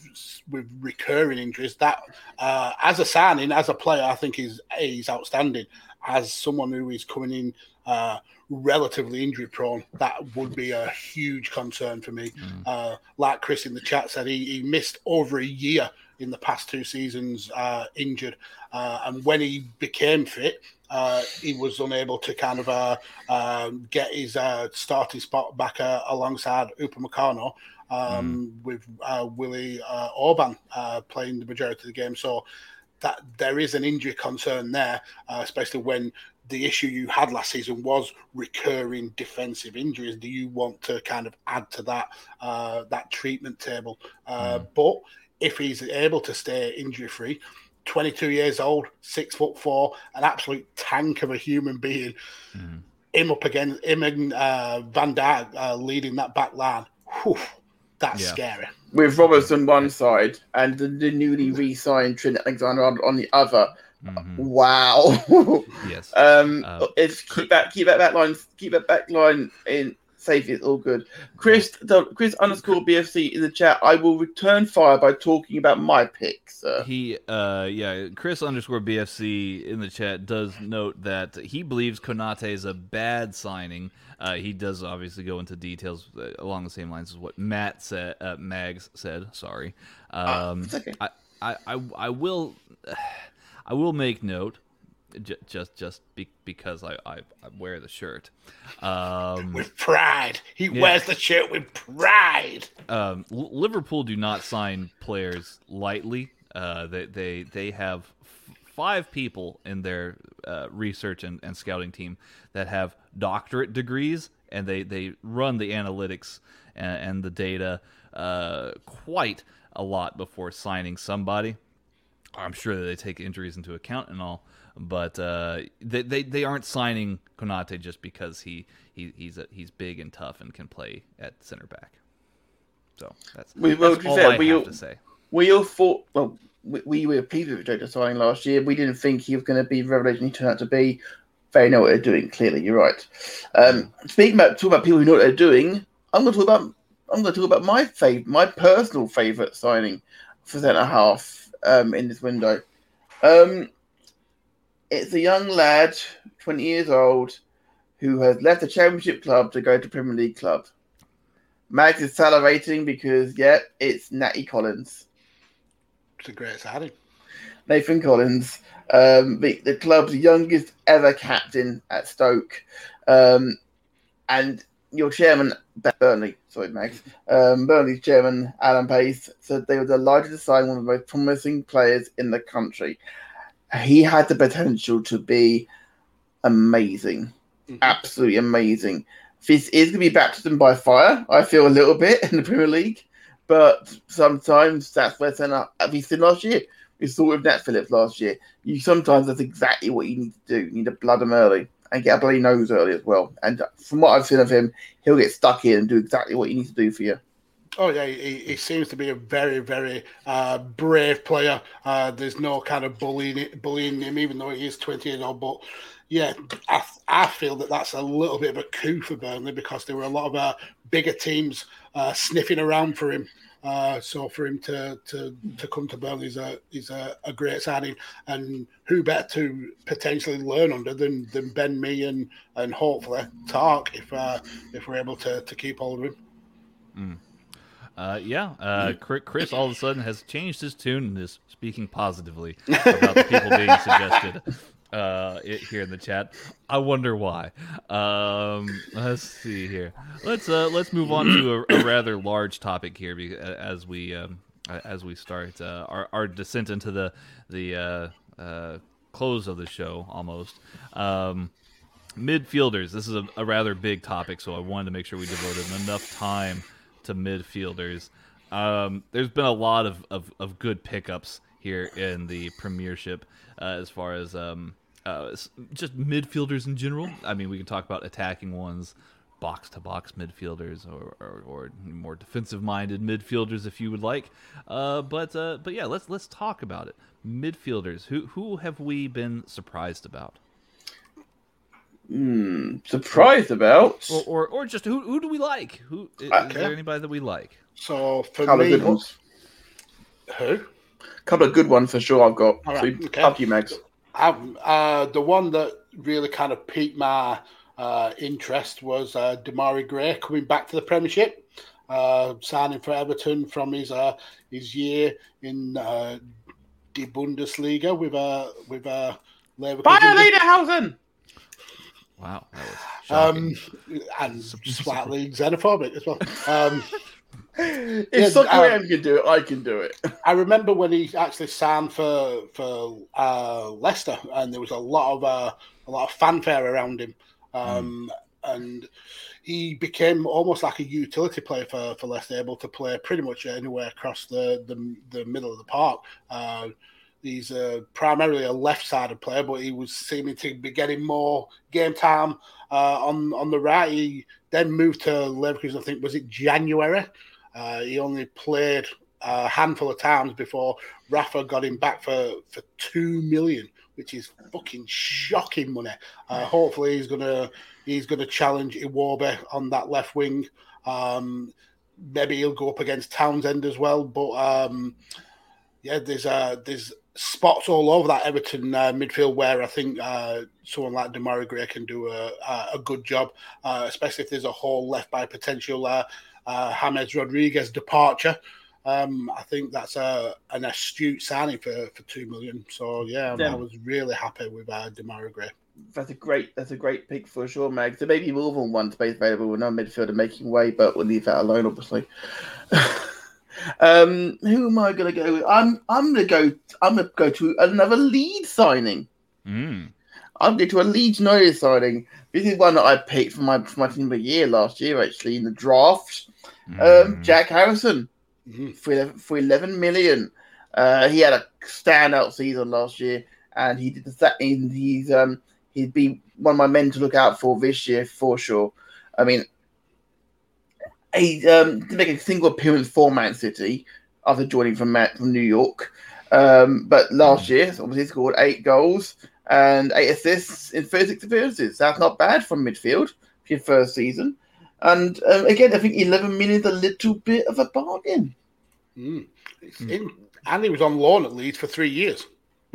with recurring injuries. That uh, as a signing, as a player, I think he's he's outstanding. As someone who is coming in uh, relatively injury prone, that would be a huge concern for me. Mm. Uh, like Chris in the chat said, he, he, missed over a year in the past two seasons uh, injured. Uh, and when he became fit, uh, he was unable to kind of uh, um, get his uh, starting spot back alongside Upamecano. Um, mm. With Willi Orbán playing the majority of the game, so that there is an injury concern there, especially when the issue you had last season was recurring defensive injuries. Do you want to kind of add to that uh, that treatment table? Uh, mm. But if he's able to stay injury free, 22 years old, six foot four, an absolute tank of a human being, mm. him up against him and uh, Van Dijk uh, leading that back line. Whew, that's yeah. scary. With Robertson one side and the, the newly re-signed Trent Alexander on the other Mm-hmm. Wow. yes. Um, uh, it's keep that keep that back line keep that back line in safe. It's all good. Chris Chris underscore BFC in the chat. I will return fire by talking about my picks. Sir. He uh yeah Chris underscore BFC in the chat does note that he believes Konate is a bad signing. Uh, he does obviously go into details uh, along the same lines as what Matt said. Uh, Mags said. Sorry. Ah, um, okay. I, I I I will. I will make note, j- just just be- because I, I, I, wear the shirt. Um, with pride, he yeah. wears the shirt with pride. Um, L- Liverpool do not sign players lightly. Uh, they they they have f- five people in their uh, research and, and scouting team that have doctorate degrees, and they they run the analytics and, and the data uh, quite a lot before signing somebody. I'm sure that they take injuries into account and all, but uh, they, they they aren't signing Konate just because he, he he's a, he's big and tough and can play at center back. So that's, we, well, that's all I we have all, to say. We all thought well, we, we were pleased with Jota signing last year. We didn't think he was going to be the revelation he turned out to be. They know what they're doing. Clearly, you're right. Um, speaking about talking about people who know what they're doing, I'm going to talk about I'm going to talk about my favorite, my personal favorite signing for centre half um, in this window. Um, it's a young lad, 20 years old, who has left the Championship club to go to Premier League club. Max is salivating because, yeah, it's Natty Collins. It's a great signing. Nathan Collins, um, the, the club's youngest ever captain at Stoke. Um, and your chairman, Burnley, sorry, Max, um, Burnley's chairman, Alan Pace, said they were delighted to sign one of the most promising players in the country. He had the potential to be amazing, mm-hmm. absolutely amazing. This is going to be baptism by fire, I feel a little bit in the Premier League, but sometimes that's where centre we seen last year. We saw with Nat Phillips last year. You sometimes that's exactly what you need to do. You need to blood him early and get a bloody nose early as well. And from what I've seen of him, he'll get stuck in and do exactly what he needs to do for you. Oh yeah, he, he seems to be a very, very uh, brave player. Uh, there's no kind of bullying bullying him, even though he is 20 and old. But yeah, I, I feel that that's a little bit of a coup for Burnley because there were a lot of uh, bigger teams uh, sniffing around for him. Uh, so for him to to to come to Burnley is a is a, a, great signing, and who better to potentially learn under than than Ben Mee and and hopefully Tark if uh, if we're able to to keep hold of him. Mm. Uh, yeah, uh, Chris all of a sudden has changed his tune and is speaking positively about the people being suggested uh, here in the chat. I wonder why. Um, let's see here. Let's uh, let's move on to a, a rather large topic here as we um, as we start uh, our, our descent into the the uh, uh, close of the show almost. Um, midfielders. This is a, a, rather big topic, so I wanted to make sure we devoted enough time to midfielders. Um, there's been a lot of, of, of good pickups here in the Premiership uh, as far as um, uh, just midfielders in general. I mean, we can talk about attacking ones, box to box midfielders, or, or, or more defensive minded midfielders if you would like. Uh, but uh, but yeah, let's let's talk about it. Midfielders. Who who have we been surprised about? Hmm, surprised about, or, or, or just who who do we like? Who is, okay. is there anybody that we like? So for Couple me, good ones. who? Couple of good ones for sure. I've got. All right, so, okay. Up you, Max. uh, the one that really kind of piqued my uh, interest was uh, Demarai Gray coming back to the Premiership, uh, signing for Everton from his uh, his year in uh, the Bundesliga with a with a Leverkusen. Bayer Lederhausen. Wow, that was um, and slightly xenophobic as well. Um, if yeah, um, can do it, I can do it. I remember when he actually signed for for uh, Leicester, and there was a lot of uh, a lot of fanfare around him, um, mm. and he became almost like a utility player for, for Leicester, able to play pretty much anywhere across the the, the middle of the park. Uh, he's uh, primarily a left-sided player, but he was seeming to be getting more game time uh, on on the right. He then moved to Leverkusen. I think was it January. Uh, he only played a handful of times before Rafa got him back for for two million, which is fucking shocking money. Uh, hopefully, he's gonna he's gonna challenge Iwobi on that left wing. Um, maybe he'll go up against Townsend as well, but. Um, yeah, there's uh, there's spots all over that Everton uh, midfield where I think uh, someone like Demarai Gray can do a, a good job, uh, especially if there's a hole left by potential uh, uh, James Rodriguez departure. Um, I think that's a, an astute signing for, for two million. So yeah, yeah. I was really happy with uh, Demarai Gray. That's a great that's a great pick for sure, Mag. There may be more than one space available with no midfielder making way, but we'll leave that alone, obviously. Um, who am I going to go with? I'm I'm going to go. I'm going to go to another lead signing. Mm. I'm going to a Leeds United signing. This is one that I picked for my for my team of the year last year, actually in the draft. Mm. Um, Jack Harrison mm-hmm. for for 11 million. Uh, he had a standout season last year, and he did the he's um he'd be one of my men to look out for this year for sure. I mean, he um, did make a single appearance for Man City after joining from Matt from New York. Um, but last hmm. year, obviously, he scored eight goals and eight assists in 36 appearances. That's not bad from midfield for your first season. And um, again, I think 11 million is a little bit of a bargain. Mm. In, and he was on loan at Leeds for three years,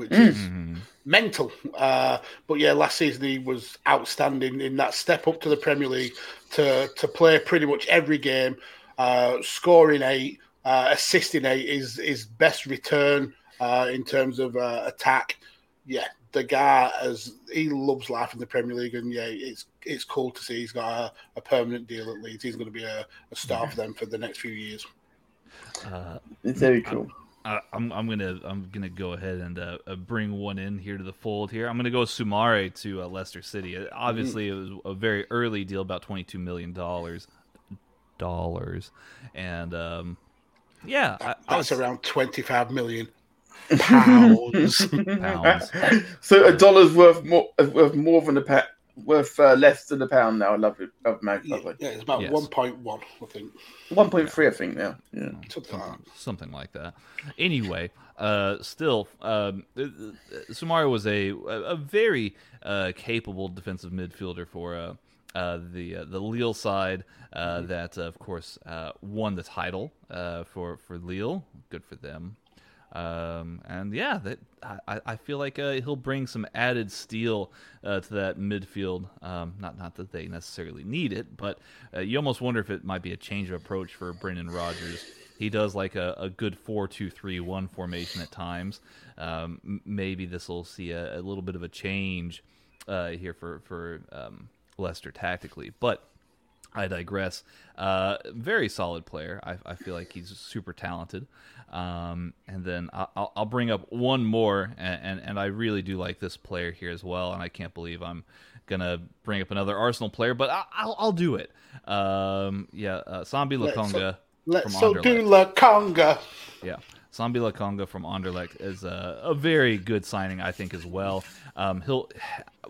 which mm. is mental. Uh, but yeah, last season he was outstanding in that step up to the Premier League to to play pretty much every game, uh, scoring eight, uh, assisting eight is his best return uh, in terms of uh, attack. Yeah, the guy as he loves life in the Premier League, and yeah, it's it's cool to see he's got a, a permanent deal at Leeds. He's going to be a, a star for them for the next few years. Uh, it's very cool. I, am I'm gonna I'm gonna go ahead and uh, uh, bring one in here to the fold. Here, I'm gonna go Soumaré to uh, Leicester City. Uh, obviously, it was a very early deal, about 22 million dollars, dollars, and um, yeah, I, that's I was, around 25 million pounds. pounds. So a dollar's worth more worth more than a pa- worth uh, less than a pound now. I love it. Love Mag, yeah, yeah, it's about yes. 1.1, I think. 1.3, I think now. Yeah, something, like something like that. Anyway, uh, still, um, uh, Soumaré was a a very uh, capable defensive midfielder for uh, uh, the uh, the Lille side uh, mm-hmm. that, of course, uh, won the title uh, for for Lille. Good for them. Um, and yeah, that I, I feel like uh, he'll bring some added steel uh, to that midfield. Um, not not that they necessarily need it, but uh, you almost wonder if it might be a change of approach for Brendan Rodgers. He does like a, a good four-two-three-one formation at times. Um, maybe this will see a, a, little bit of a change uh, here for for um, Leicester tactically, but. I digress. Uh, very solid player. I, I, feel like he's super talented. Um, and then I'll, I'll, bring up one more, and, and, and, I really do like this player here as well. And I can't believe I'm gonna bring up another Arsenal player, but I, will I'll do it. Um, yeah, uh, Sambi Lokonga. Let's so, let's so do Lokonga. Yeah. Sambi Lokonga from Anderlecht is a, a, very good signing, I think, as well. Um, he'll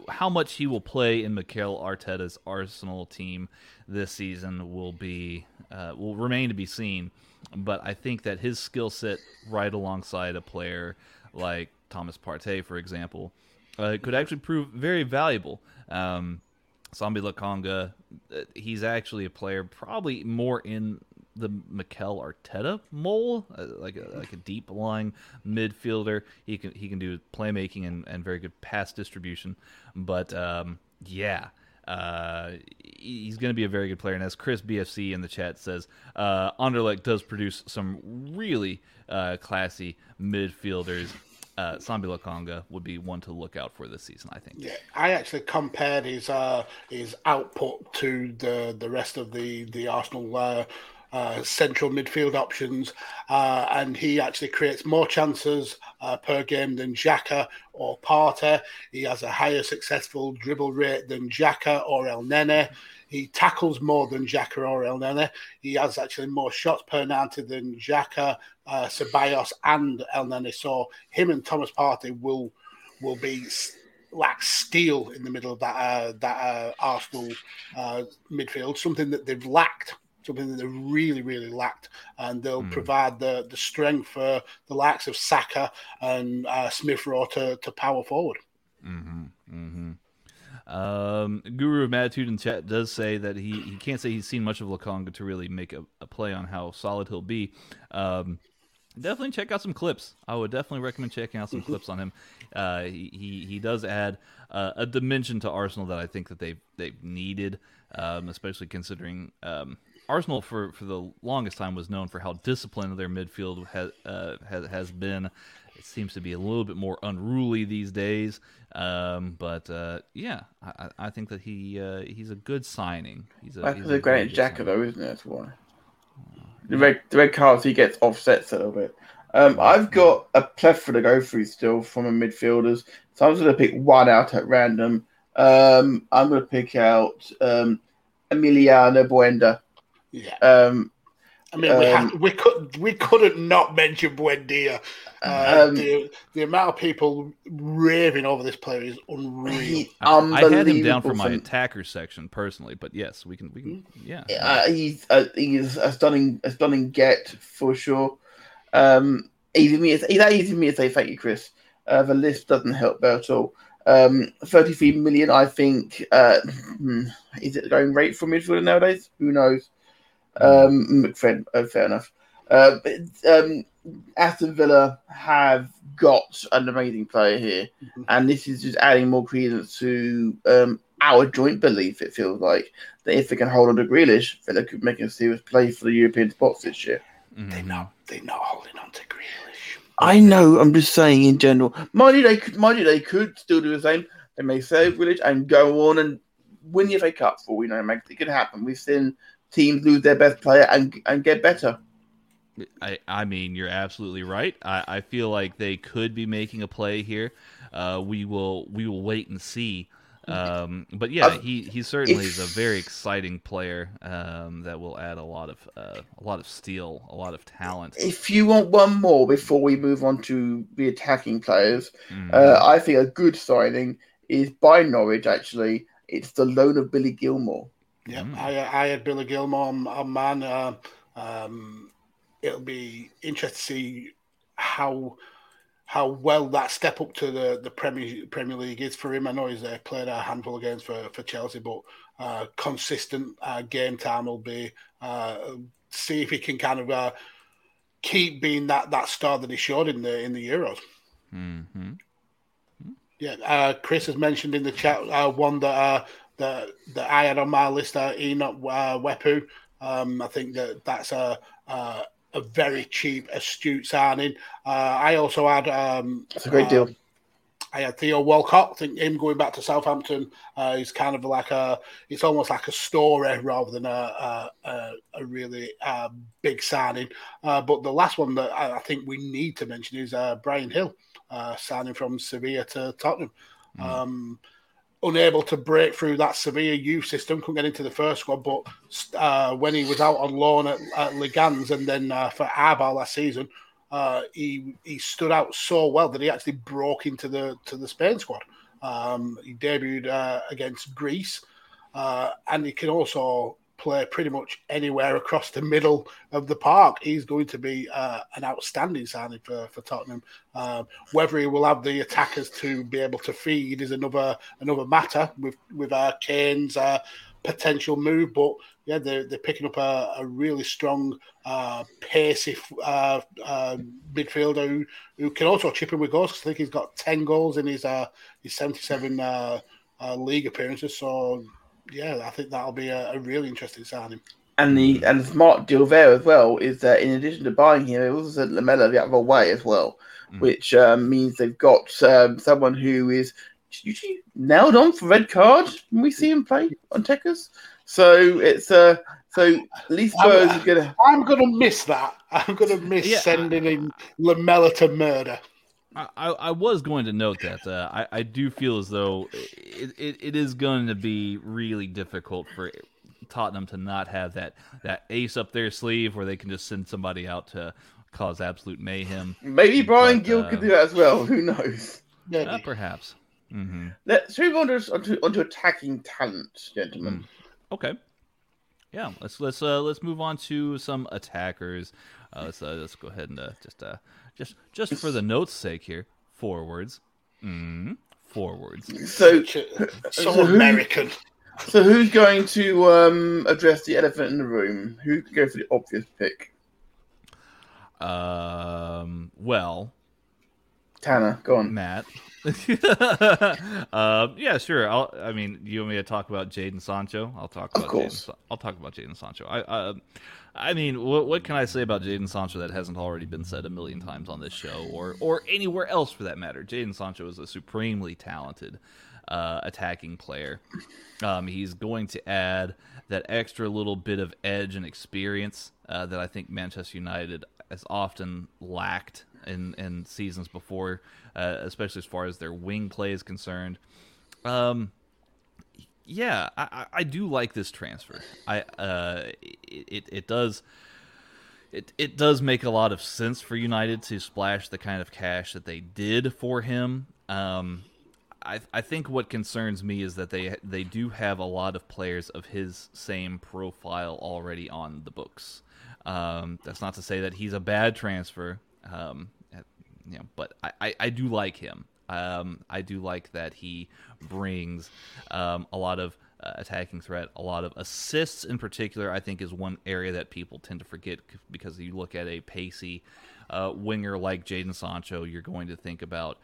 how much he will play in Mikel Arteta's Arsenal team this season will be uh, will remain to be seen but I think that his skill set, right alongside a player like Thomas Partey, for example, uh, could actually prove very valuable. Um, Sambi Lokonga, uh, he's actually a player probably more in the Mikel Arteta mold, uh, like a, like a deep lying midfielder. He can he can do playmaking and, and very good pass distribution. But um, yeah, uh, he's going to be a very good player. And as Chris BFC in the chat says, uh, Anderlecht does produce some really uh, classy midfielders. Uh, Sambi would be one to look out for this season, I think. Yeah, I actually compared his uh, his output to the the rest of the the Arsenal uh, central midfield options, uh, and he actually creates more chances uh, per game than Xhaka or Partey. He has a higher successful dribble rate than Xhaka or Elneny. He tackles more than Xhaka or Elneny. He has actually more shots per 90 than Xhaka, uh, Ceballos, and Elneny. So him and Thomas Partey will will be like steel in the middle of that uh, that uh, Arsenal uh, midfield, something that they've lacked something that they really, really lacked, and they'll mm. provide the the strength for the likes of Saka and uh, Smith Rowe to, to power forward. Mm-hmm. Mm-hmm. Um, Guru of Matitude in chat does say that he, he can't say he's seen much of Lokonga to really make a, a play on how solid he'll be. Um, definitely check out some clips. I would definitely recommend checking out some clips on him. Uh, he, he does add uh, a dimension to Arsenal that I think that they've they've needed, um, especially considering um, Arsenal for, for the longest time was known for how disciplined their midfield has uh, has, has been. It seems to be a little bit more unruly these days, um, but uh, yeah, I, I, think that he uh, he's a good signing. He's a, he's a, great Jacker though, isn't it? That's why the red the red cards he gets offsets a little bit. Um, I've got a plethora to go through still from a midfielders, so I'm just going to pick one out at random. Um, I'm going to pick out um, Emiliano Buendia. Yeah. Um, I mean, we, um, we could we couldn't not mention Buendia. Uh, um, the, the amount of people raving over this player is unreal. I, I had him down for my attacker section personally, but yes, we can we can hmm? yeah. Uh, he's uh, he's a stunning a stunning get for sure. Um, easy me, it's that easy for me to say thank you, Chris. Uh, the list doesn't help at all. Um, 33 million, I think. Uh, hmm, is it going rate for midfielder nowadays? Who knows? Um, McFred, oh, fair enough. Uh, but, um, Aston Villa have got an amazing player here, mm-hmm. and this is just adding more credence to um, our joint belief. It feels like that if they can hold on to Grealish, Villa could make a serious play for the European spots this year. Mm-hmm. They're not. They're not holding on to Grealish. I know. I'm just saying in general. Mind you, they could. Mind you, they could still do the same. They may save Grealish and go on and win the FA Cup for we know. It could happen. We've seen teams lose their best player and and get better. I, I mean, you're absolutely right. I, I feel like they could be making a play here. Uh, we will we will wait and see. Um, but yeah, he, he certainly is a very exciting player um, that will add a lot of uh, a lot of steel, a lot of talent. If you want one more before we move on to the attacking players, mm. uh, I think a good signing is by Norwich. Actually, it's the loan of Billy Gilmour. Yeah, mm. I, I had Billy Gilmour on, on man. Uh, um, it'll be interesting to see how how well that step up to the, the Premier Premier League is for him. I know he's uh, played a handful of games for, for Chelsea, but uh, consistent uh, game time will be uh, see if he can kind of uh, keep being that, that star that he showed in the in the Euros. Mm-hmm. Yeah, uh, Chris has mentioned in the chat one that that that I had on my list are Enock uh, Mwepu. Um, I think that that's a, a, a very cheap, astute signing. Uh, I also had. Um, that's a great deal. Um, I had Theo Walcott. I think him going back to Southampton uh, is kind of like a. It's almost like a story rather than a a, a really uh, big signing. Uh, but the last one that I, I, think we need to mention is uh, Bryan Gil uh, signing from Sevilla to Tottenham. Mm. Um, unable to break through that Sevilla youth system, couldn't get into the first squad. But uh, when he was out on loan at, at Leganés and then uh, for Eibar last season, uh, he he stood out so well that he actually broke into the to the Spain squad. Um, he debuted uh, against Greece, uh, and he can also play pretty much anywhere across the middle of the park. He's going to be uh, an outstanding signing for, for Tottenham. Uh, whether he will have the attackers to be able to feed is another another matter with with uh, Kane's uh, potential move. But yeah, they're, they're picking up a, a really strong, uh, pacey uh, uh, midfielder who, who can also chip in with goals. I think he's got ten goals in his uh, his seventy seven uh, uh, league appearances. So yeah, I think that'll be a, a really interesting signing. And the and the smart deal there as well is that in addition to buying him, they also sent Lamela the other way as well, Mm. which um, means they've got um, someone who is usually nailed on for red card when we see him play on Techers. So it's uh, so at least Spurs is gonna. I'm gonna miss that. I'm gonna miss Yeah. sending in Lamela to murder. I, I I was going to note that uh, I, I do feel as though it, it, it is going to be really difficult for Tottenham to not have that, that ace up their sleeve where they can just send somebody out to cause absolute mayhem. Maybe Bryan But, Gil uh, could do that as well. Who knows? Yeah, Uh, perhaps. hmm Let's move on to, onto, onto attacking talent, gentlemen. Okay. Yeah, let's let's uh let's move on to some attackers. Uh, let's uh, let's go ahead and uh, just uh just just for the notes' sake here, forwards. Mm, forwards. So, so so who- American. so who's going to um, address the elephant in the room? Who can go for the obvious pick? Um. Well, Tanner, go on. Matt. um. Yeah. Sure. I'll. I mean, you want me to talk about Jadon Sancho? I'll talk About Of course. Sa- I'll talk about Jadon Sancho. I. Uh, I mean, what, what can I say about Jadon Sancho that hasn't already been said a million times on this show, or or anywhere else for that matter? Jadon Sancho is a supremely talented uh, attacking player. Um, he's going to add that extra little bit of edge and experience uh, that I think Manchester United has often lacked in, in seasons before, uh, especially as far as their wing play is concerned. Um, yeah, I, I- do like this transfer. I uh, it, it does it it does make a lot of sense for United to splash the kind of cash that they did for him. Um, I I think what concerns me is that they they do have a lot of players of his same profile already on the books. Um, that's not to say that he's a bad transfer. Um, you know, but I, I, I do like him. Um, I do like that he brings um, a lot of uh, attacking threat, a lot of assists in particular. I think is one area that people tend to forget because you look at a pacey uh, winger like Jadon Sancho, you're going to think about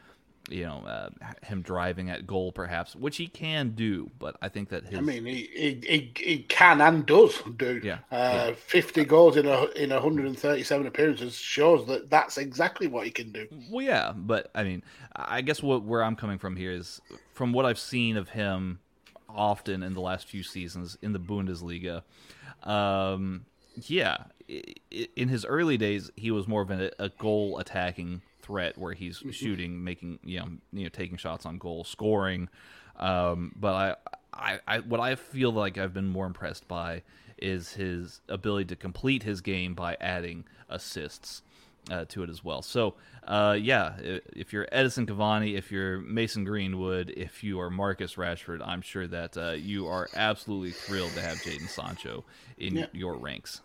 you know uh, him driving at goal perhaps, which he can do. But I think that his I mean, he, he, he, can and does do. Yeah, Uh, 50 goals in a, in 137 appearances shows that that's exactly what he can do. Well, yeah, but I mean, I guess what where I'm coming from here is from what I've seen of him often in the last few seasons in the Bundesliga. Um, yeah, in his early days, he was more of a, a goal attacking threat where he's shooting, making you know, you know, taking shots on goal, scoring. Um, but I, I, I, what I feel like I've been more impressed by is his ability to complete his game by adding assists uh, to it as well. So, uh, yeah, if you're Edinson Cavani, if you're Mason Greenwood, if you are Marcus Rashford, I'm sure that uh, you are absolutely thrilled to have Jadon Sancho in Yeah. your ranks.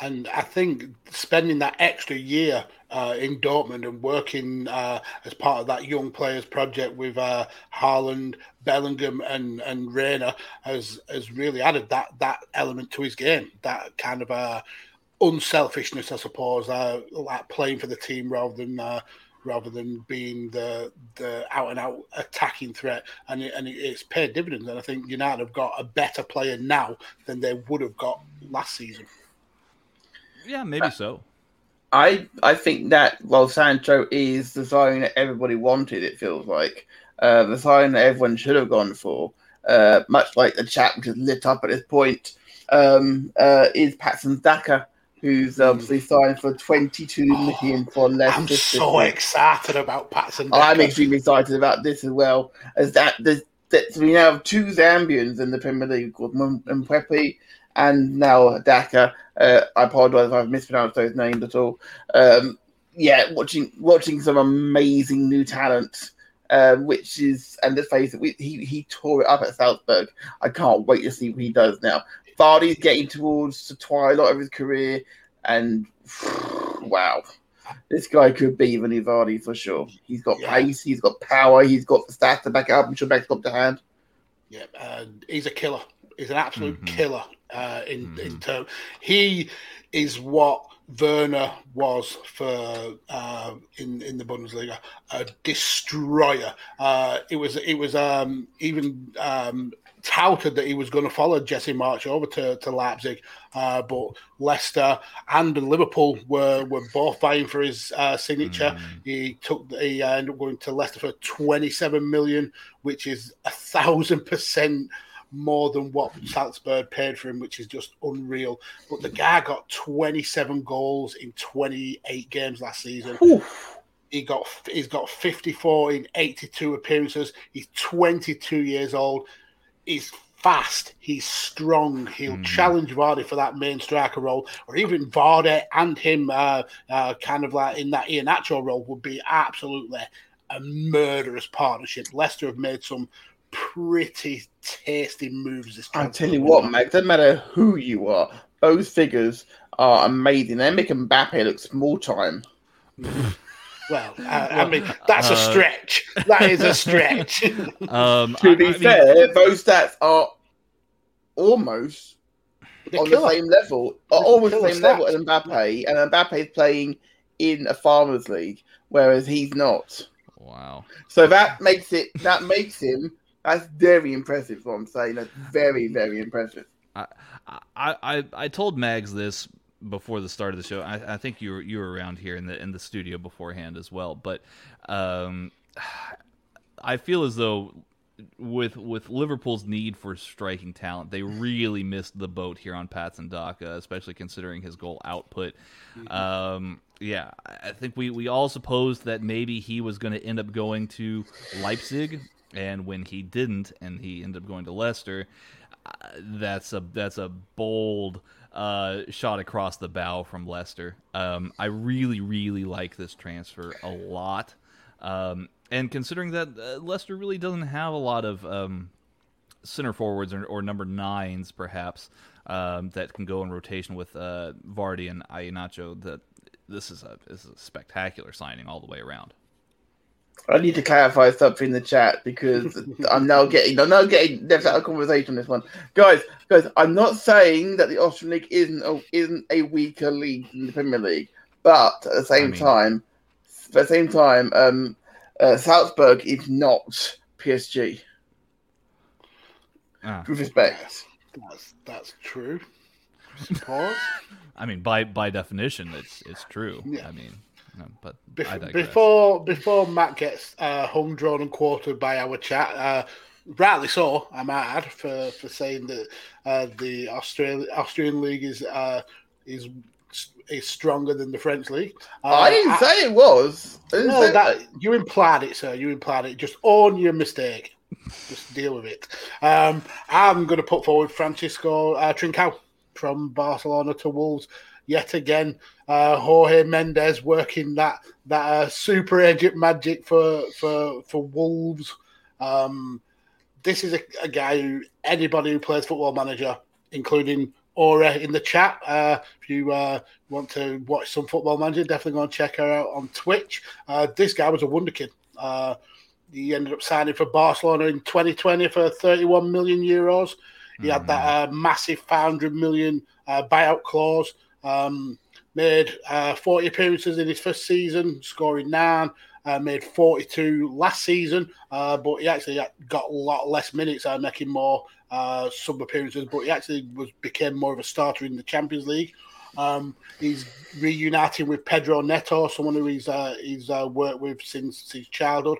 And I think spending that extra year uh, in Dortmund and working uh, as part of that young players project with uh, Haaland, Bellingham, and and Reyna has has really added that that element to his game. That kind of uh, unselfishness, I suppose, uh, like playing for the team rather than. Uh, rather than being the the out and out attacking threat, and it, and it's paid dividends. And I think United have got a better player now than they would have got last season. Yeah, maybe so. I I think that while Sancho is the signing that everybody wanted, it feels like uh, the sign that everyone should have gone for, uh, much like the chat which is lit up at this point, um, uh, is Patson Daka, who's obviously signed for 22 million for Leicester. I'm so City. excited about Patson. I'm extremely excited about this as well. As that, there's, that we now have two Zambians in the Premier League called M- Mwepu and now Daka. Uh, I apologize if I've mispronounced those names at all. Um, yeah, watching watching some amazing new talent, uh, which is and let's face it, we, he he tore it up at Salzburg. I can't wait to see what he does now. Vardy's getting towards the twilight of his career, and wow, this guy could be the new Vardy for sure. He's got Yeah. pace, he's got power, he's got the stats to back it up, and should back up to hand. Yeah, uh, he's a killer. He's an absolute Mhm. killer. Uh, in in Mhm. term, he is what Werner was for uh, in in the Bundesliga a destroyer. Uh, it was it was um, even um, touted that he was going to follow Jesse Marsch over to, to Leipzig, uh, but Leicester and Liverpool were, were both vying for his uh, signature. Mm. He took he ended up going to Leicester for 27 million, which is a thousand percent more than what Salzburg paid for him, which is just unreal. But the guy got 27 goals in 28 games last season. Oof. He got he's got 54 in 82 appearances. He's 22 years old. He's fast. He's strong. He'll mm. challenge Vardy for that main striker role, or even Vardy and him, uh, uh, kind of like in that Iheanacho role, would be absolutely a murderous partnership. Leicester have made some pretty tasty moves. This I tell you what, Max, doesn't matter who you are, those figures are amazing. They make Mbappe look small time. Well, uh, I mean, that's uh, a stretch. That is a stretch. um, to be I, I fair, mean, those stats are almost on the same level, almost the same stats. level as Mbappe, and Mbappe is playing in a farmers league, whereas he's not. Wow. So that makes it that makes him that's very impressive. What I'm saying, that's very very impressive. I I I told Mags this before the start of the show. I, I, think you were you were around here in the in the studio beforehand as well. But um, I feel as though with with Liverpool's need for striking talent, they really missed the boat here on Patson Daka, especially considering his goal output. Mm-hmm. Um, yeah, I think we we all supposed that maybe he was going to end up going to Leipzig, and when he didn't, and he ended up going to Leicester, uh, that's a that's a bold uh, shot across the bow from Leicester. Um, I really, really like this transfer a lot. Um, and considering that uh, Leicester really doesn't have a lot of um, center forwards or, or, number nines, perhaps, um, that can go in rotation with uh, Vardy and Iheanacho, that this is a this is a spectacular signing all the way around. I need to clarify something in the chat because I'm now getting I'm now getting there's a conversation on this one, guys. Guys, I'm not saying that the Austrian league isn't a, isn't a weaker league than the Premier League, but at the same I mean, time, at the same time, um, uh, Salzburg is not PSG. Ah. With respect, that's that's true. Suppose. I mean, by by definition, it's it's true. Yeah. I mean, but before before, before Matt gets uh, hung, drawn, and quartered by our chat, uh, rightly so, I might add, for, for saying that uh, the Australian Austrian league is uh, is is stronger than the French league. Uh, I didn't I, say it was. No, that, that, you implied it, sir. You implied it. Just own your mistake. Just deal with it. Um, I'm going to put forward Francisco uh, Trincao from Barcelona to Wolves yet again. Uh, Jorge Mendes working that that uh, super agent magic for for for Wolves. Um, this is a, a, guy who anybody who plays Football Manager, including Aura in the chat. Uh, if you uh, want to watch some Football Manager, definitely go and check her out on Twitch. Uh, this guy was a wonderkid. Uh, he ended up signing for Barcelona in 2020 for 31 million euros. He mm-hmm. had that uh, massive 500 million uh, buyout clause. Um, made uh, 40 appearances in his first season, scoring nine. Uh, made 42 last season, uh, but he actually got a lot less minutes, uh, making more uh, sub appearances. But he actually was became more of a starter in the Champions League. Um, he's reuniting with Pedro Neto, someone who he's uh, he's uh, worked with since his childhood.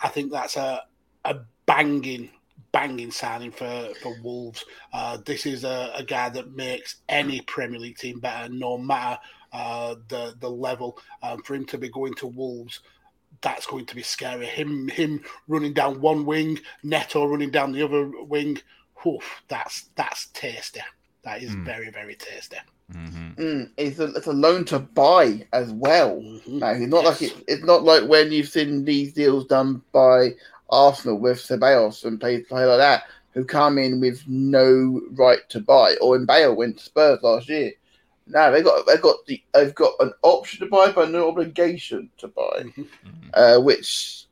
I think that's a a banging banging signing for for Wolves. Uh, this is a, a, guy that makes any Premier League team better, no matter uh, the the level. Um, for him to be going to Wolves, that's going to be scary. Him him running down one wing, Neto running down the other wing. Oof, that's that's tasty. That is mm. very very tasty. Mm-hmm. Mm, it's a it's a loan to buy as well. Mm-hmm. Now, it's not yes. like it, it's not like when you've seen these deals done by Arsenal with Ceballos and players play like that who come in with no right to buy, or in Bale went to Spurs last year. Now they got they got the they've got an option to buy, but no obligation to buy. Uh, which,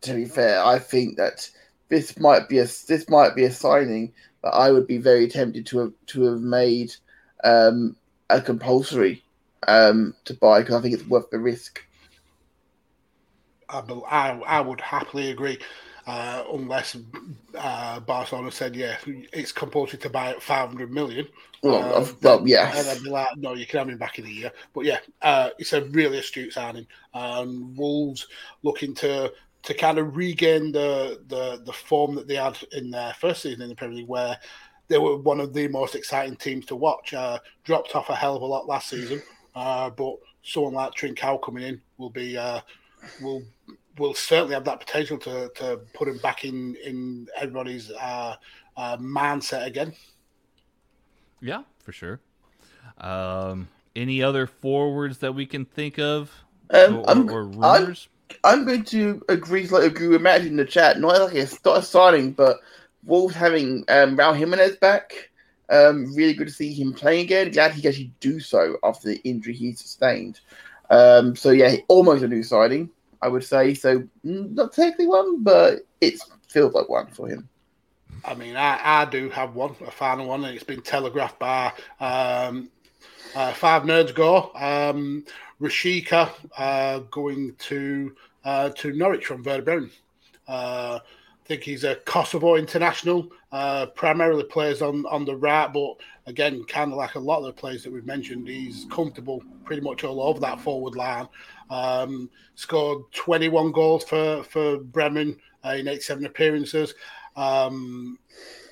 to be fair, I think that this might be a this might be a signing that I would be very tempted to have to have made um, a compulsory um, to buy because I think it's worth the risk. I, I, I would happily agree, uh, unless uh, Barcelona said, yeah, it's compulsory to buy at 500 million. Well, uh, well yeah. And I'd be like, no, you can have him back in a year. But yeah, uh, it's a really astute signing. Um, Wolves looking to to kind of regain the, the the form that they had in their first season in the Premier League, where they were one of the most exciting teams to watch. Uh, dropped off a hell of a lot last season, uh, but someone like Trincao coming in will be uh, will will certainly have that potential to, to put him back in in everybody's uh, uh, mindset again. Yeah, for sure. Um, any other forwards that we can think of, um, or, I'm, or rumors? I'm, I'm, going to agree, like agree with Matt in the chat. Not like a, not a signing, but Wolves having um, Raul Jimenez back. Um, really good to see him playing again. Glad he can actually do so after the injury he sustained. Um, so yeah, almost a new signing. I would say. So mm, not technically one, but it feels like one for him. I mean, I, I do have one, a final one, and it's been telegraphed by um, uh, Five Nerds Go. Um, Rashica uh, going to uh, to Norwich from Werder Bremen. I think he's a Kosovo international. Uh, primarily plays on, on the right, but again, kind of like a lot of the players that we've mentioned, he's comfortable pretty much all over that forward line. Um, scored 21 goals for for Bremen uh, in 87 appearances. Um,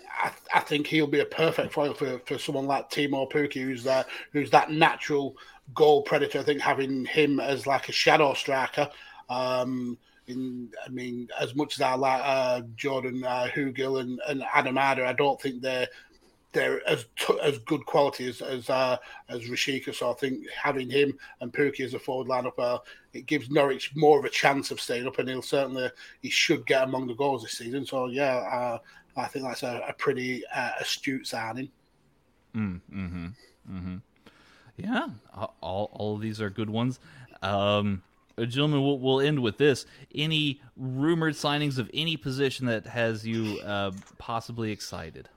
I, I, think he'll be a perfect foil for, for someone like Teemu Pukki, who's that who's that natural goal predator. I think having him as like a shadow striker. Um, in, I mean, as much as I like uh, Jordan uh, Hugill and, and Adam Idah, I don't think they're they're as t- as good quality as as, uh, as Rashica. So I think having him and Pukki as a forward lineup, uh, it gives Norwich more of a chance of staying up, and he'll certainly he should get among the goals this season. So yeah, uh, I think that's a, a pretty uh, astute signing. Mm, hmm mm-hmm. Yeah, all all of these are good ones. Um, gentlemen, we'll, we'll end with this. Any rumored signings of any position that has you uh, possibly excited?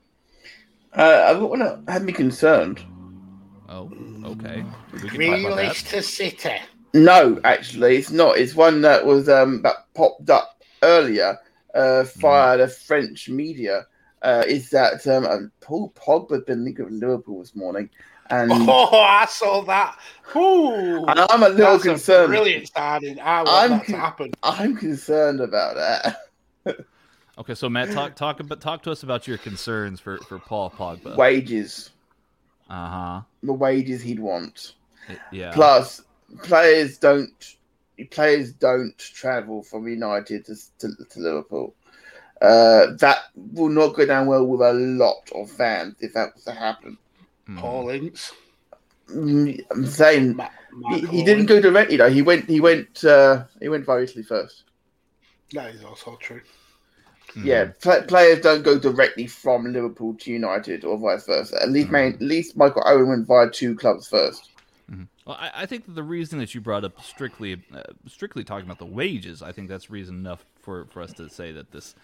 Uh, I don't want to have me concerned. Oh, okay. Grealish to City. No, actually, it's not. It's one that was um, that popped up earlier uh, via mm. the French media. Uh, is that um, uh, Paul Pogba has been linked with Liverpool this morning? And oh, I saw that. Ooh, and I'm a little That's concerned. A brilliant starting. I want I'm that to happen. I'm concerned about that. Okay, so Matt, talk talk about talk to us about your concerns for for Paul Pogba. Wages. Uh huh. The wages he'd want. Yeah. Plus, players don't players don't travel from United to to, to Liverpool. Uh, that will not go down well with a lot of fans if that was to happen. Mm. Paul Ince. Mm, I'm saying he, he, didn't go directly though. He went. He went. Uh, he went via Italy first. That is also true. Mm. Yeah, pl- players don't go directly from Liverpool to United or vice versa. At least, mm. main, at least Michael Owen went via two clubs 1st mm-hmm. Well, I, I, think the reason that you brought up strictly, uh, strictly talking about the wages, I think that's reason enough for, for us to say that this,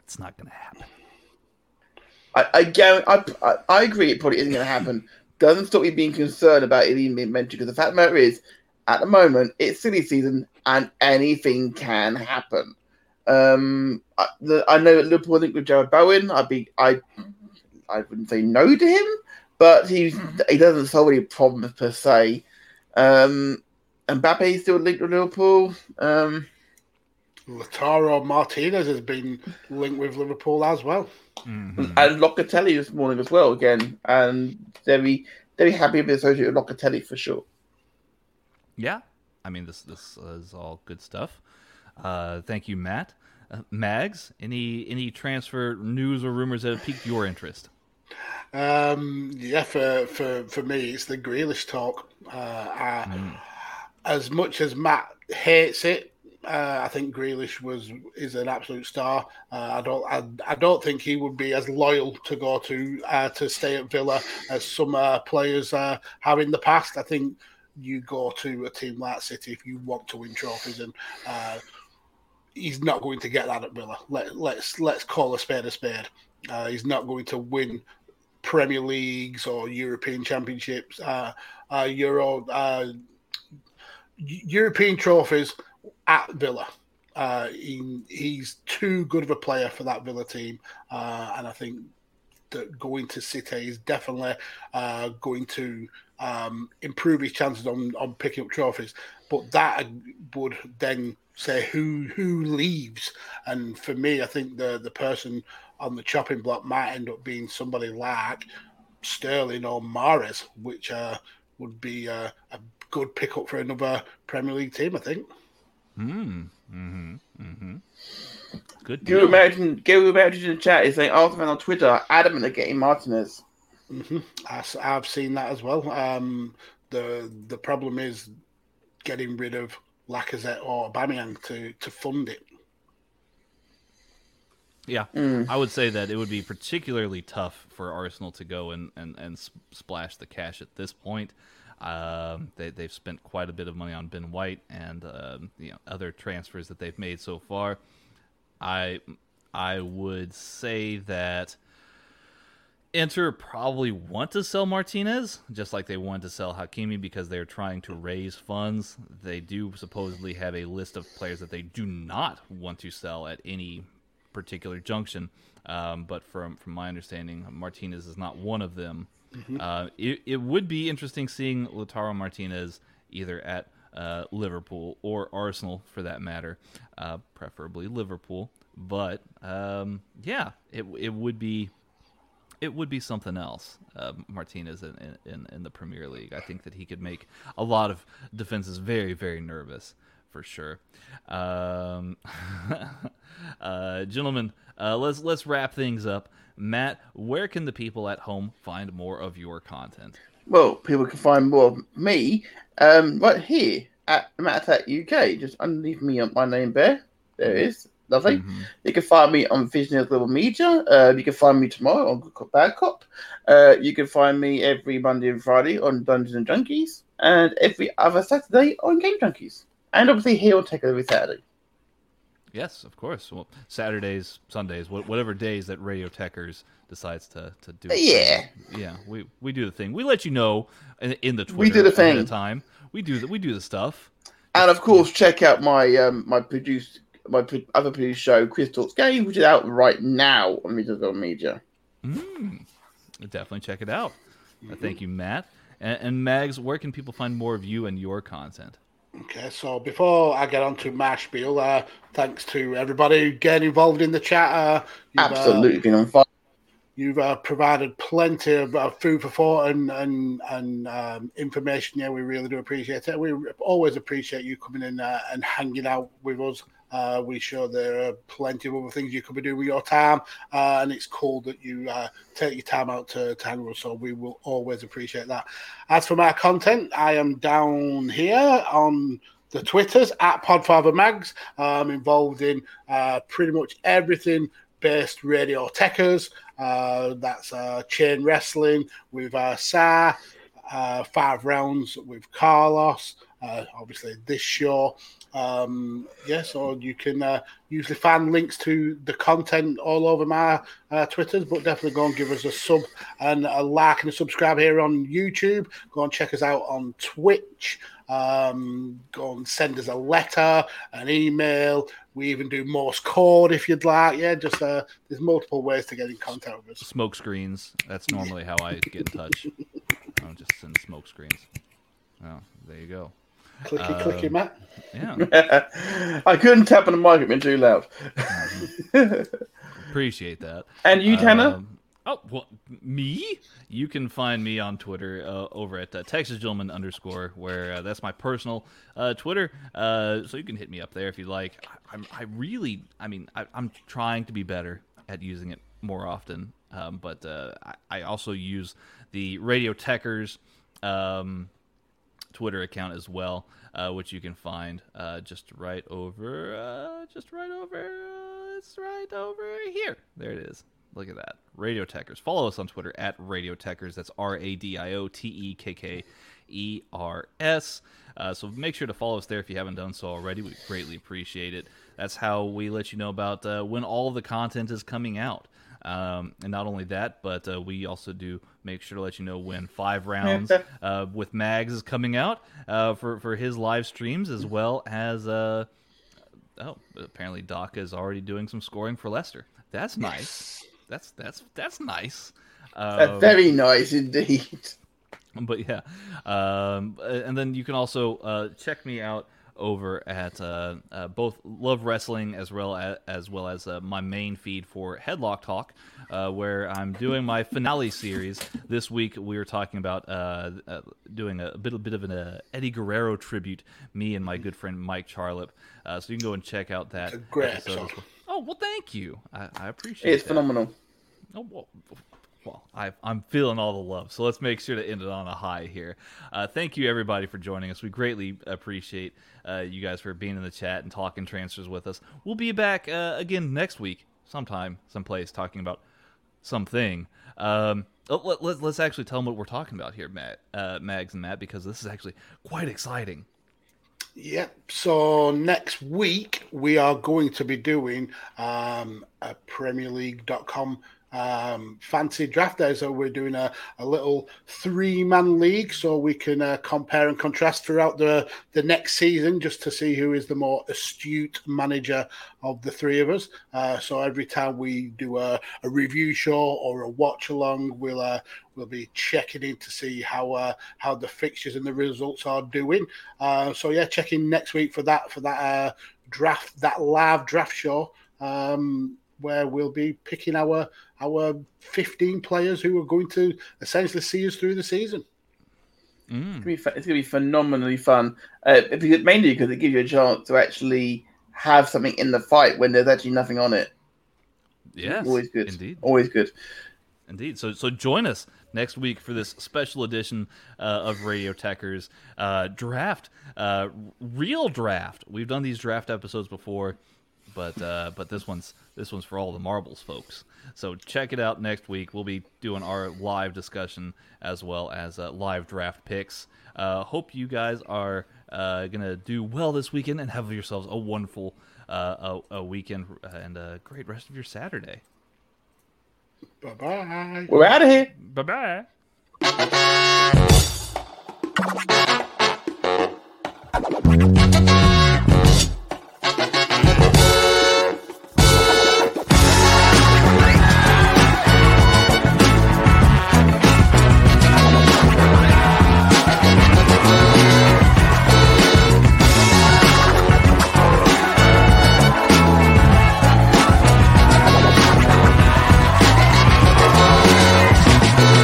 it's not going to happen. I, I, I, I agree. It probably isn't going to happen. Doesn't stop me being concerned about it even being mentioned because the fact of the matter is, at the moment, it's silly season and anything can happen. Um, I, the, I know that Liverpool linked with Jarrod Bowen. I'd be, I, I wouldn't say no to him, but he he doesn't solve any problems per se. Um, Mbappe is still linked with Liverpool. Um, Lautaro Martinez has been linked with Liverpool as well, mm-hmm. and Locatelli this morning as well again, and very very happy to be associated with Locatelli for sure. Yeah, I mean this this is all good stuff. Uh, thank you, Matt. Uh, Mags, any any transfer news or rumors that have piqued your interest? Um, yeah, for, for, for me, it's the Grealish talk. Uh, I, mm. As much as Matt hates it, uh, I think Grealish was is an absolute star. Uh, I don't I, I, don't think he would be as loyal to go to uh, to stay at Villa as some uh, players uh, have in the past. I think you go to a team like City if you want to win trophies, and uh, he's not going to get that at Villa. Let, let's let's call a spade a spade. He's not going to win Premier Leagues or European Championships, Euro, European trophies at Villa. Uh, he, he's too good of a player for that Villa team, uh, and I think that going to City is definitely uh, going to um, improve his chances on, on picking up trophies. But that would then say who who leaves, and for me, I think the the person on the chopping block might end up being somebody like Sterling or Mahrez, which uh, would be uh, a good pickup for another Premier League team, I think. Mm. Mm-hmm. Mm-hmm. Good. Deal. Go imagine. Go imagine in the chat is saying Arthur on Twitter adamant at getting Martinez. Mm-hmm. I, have seen that as well. Um, the the problem is getting rid of Lacazette or Aubameyang to to fund it. Yeah, mm. I would say that it would be particularly tough for Arsenal to go and, and, and splash the cash at this point. Um, they, they've spent quite a bit of money on Ben White and uh, you know other transfers that they've made so far. I I would say that Inter probably want to sell Martinez, just like they want to sell Hakimi because they're trying to raise funds. They do supposedly have a list of players that they do not want to sell at any particular junction. Um, but from from my understanding, Martinez is not one of them. Mm-hmm. Uh, it, it would be interesting seeing Lautaro Martinez either at uh, Liverpool or Arsenal for that matter, uh, preferably Liverpool. But um, yeah, it it would be it would be something else. Uh, Martinez in, in, in the Premier League, I think that he could make a lot of defenses very very nervous for sure. Um, uh, gentlemen, uh, let's let's wrap things up. Matt, where can the people at home find more of your content? Well, people can find more of me um, right here at Matt Attack UK, just underneath me my name there. There it is. Lovely. Mm-hmm. You can find me on Visionary Global Media. Uh, you can find me tomorrow on Good Cop Bad Cop. Uh, you can find me every Monday and Friday on Dungeons and Junkies, and every other Saturday on Game Junkies, and obviously here on Tech every Saturday. Yes, of course. Well, Saturdays, Sundays, whatever days that Radio Tekkers decides to, to do. Yeah, yeah. We we do the thing. We let you know in, in the Twitter. We do the thing. At time. We do the we do the stuff. And of course, check out my um my produced my other produced show, Chris Talks Game, which is out right now on Media Media. Mm, definitely check it out. Mm-hmm. Thank you, Matt. And, and Mags, where can people find more of you and your content? Okay, so before I get on to my spiel, uh, thanks to everybody getting involved in the chat. Uh, Absolutely uh, been on fire. You've uh, provided plenty of uh, food for thought and and and um, information. Yeah, we really do appreciate it. We always appreciate you coming in uh, and hanging out with us. Uh, we show there are plenty of other things you could be doing with your time, uh, and it's cool that you uh, take your time out to, to hang with us. So we will always appreciate that. As for my content, I am down here on the Twitters at Podfather Mags. I'm involved in uh, pretty much everything based Radio Tekkers. Uh, that's uh, chain wrestling with uh, Sa, five rounds with Carlos. Uh, obviously, this show. Um, yes, or you can uh, usually find links to the content all over my uh, Twitters, but definitely go and give us a sub and a like and a subscribe here on YouTube. Go and check us out on Twitch. Um, go and send us a letter, an email. We even do Morse code if you'd like. Yeah, just uh, there's multiple ways to get in contact with us. Smoke screens. That's normally how I get in touch. I'll just send smoke screens. Oh, there you go. Clicky, um, clicky, Matt. Yeah. I couldn't tap on the mic; it been too loud. Appreciate that. And you, Tanner? Um, oh, well, me? You can find me on Twitter uh, over at uh, Texas Gentleman underscore, where uh, that's my personal uh, Twitter. Uh, so you can hit me up there if you'd like. I, I, I really, I mean, I, am trying to be better at using it more often. Um, but uh, I, I, also use the Radio Tekkers um, Twitter account as well, uh, which you can find uh, just right over, uh, just right over, uh, it's right over here. There it is. Look at that. Radio Tekkers. Follow us on Twitter at Radio Tekkers. That's R A D I O T E K K E R S. Uh, so make sure to follow us there if you haven't done so already. We greatly appreciate it. That's how we let you know about uh, when all the content is coming out. Um, and not only that, but uh, we also do make sure to let you know when five rounds uh, with Mags is coming out uh, for for his live streams, as well as uh, oh, apparently Doc is already doing some scoring for Leicester. That's nice. That's that's that's nice. Um, very nice indeed. But yeah, um, and then you can also uh, check me out over at uh, uh, both Love Wrestling as well as, as well as uh, my main feed for Headlock Talk, uh, where I'm doing my finale series. This week we were talking about uh, uh, doing a bit, a bit of an Eddie Guerrero tribute, me and my good friend Mike Charlip. so you can go and check out that. great episode. Oh well, thank you. I, I appreciate. It. It's that. phenomenal. Oh well, well, I, am feeling all the love. So let's make sure to end it on a high here. Uh, thank you, everybody, for joining us. We greatly appreciate uh, you guys for being in the chat and talking transfers with us. We'll be back uh, again next week, sometime, someplace, talking about something. Um, oh, let, us let, actually tell them what we're talking about here, Matt, uh, Mags and Matt, because this is actually quite exciting. Yep. So next week we are going to be doing um, a PremierLeague.com um, fancy draft day. So we're doing a, a little three man league so we can uh, compare and contrast throughout the, the next season just to see who is the more astute manager of the three of us. Uh, so every time we do a, a review show or a watch along, we'll uh, we'll be checking in to see how uh, how the fixtures and the results are doing. Uh, so yeah, checking next week for that for that uh, draft that live draft show. Um, where we'll be picking our our 15 players who are going to essentially see us through the season. Mm. It's, going to be, phenomenally fun, uh, because, mainly because it gives you a chance to actually have something in the fight when there's actually nothing on it. Yeah, always good. Indeed, always good. Indeed. So so join us next week for this special edition uh, of Radio Tekkers uh, draft, uh, real draft. We've done these draft episodes before but uh, but this one's this one's for all the marbles folks. So check it out next week. We'll be doing our live discussion as well as uh, live draft picks. Uh, hope you guys are uh, gonna do well this weekend and have yourselves a wonderful uh, a, a weekend and a great rest of your Saturday. Bye bye. We're out of here. Bye bye.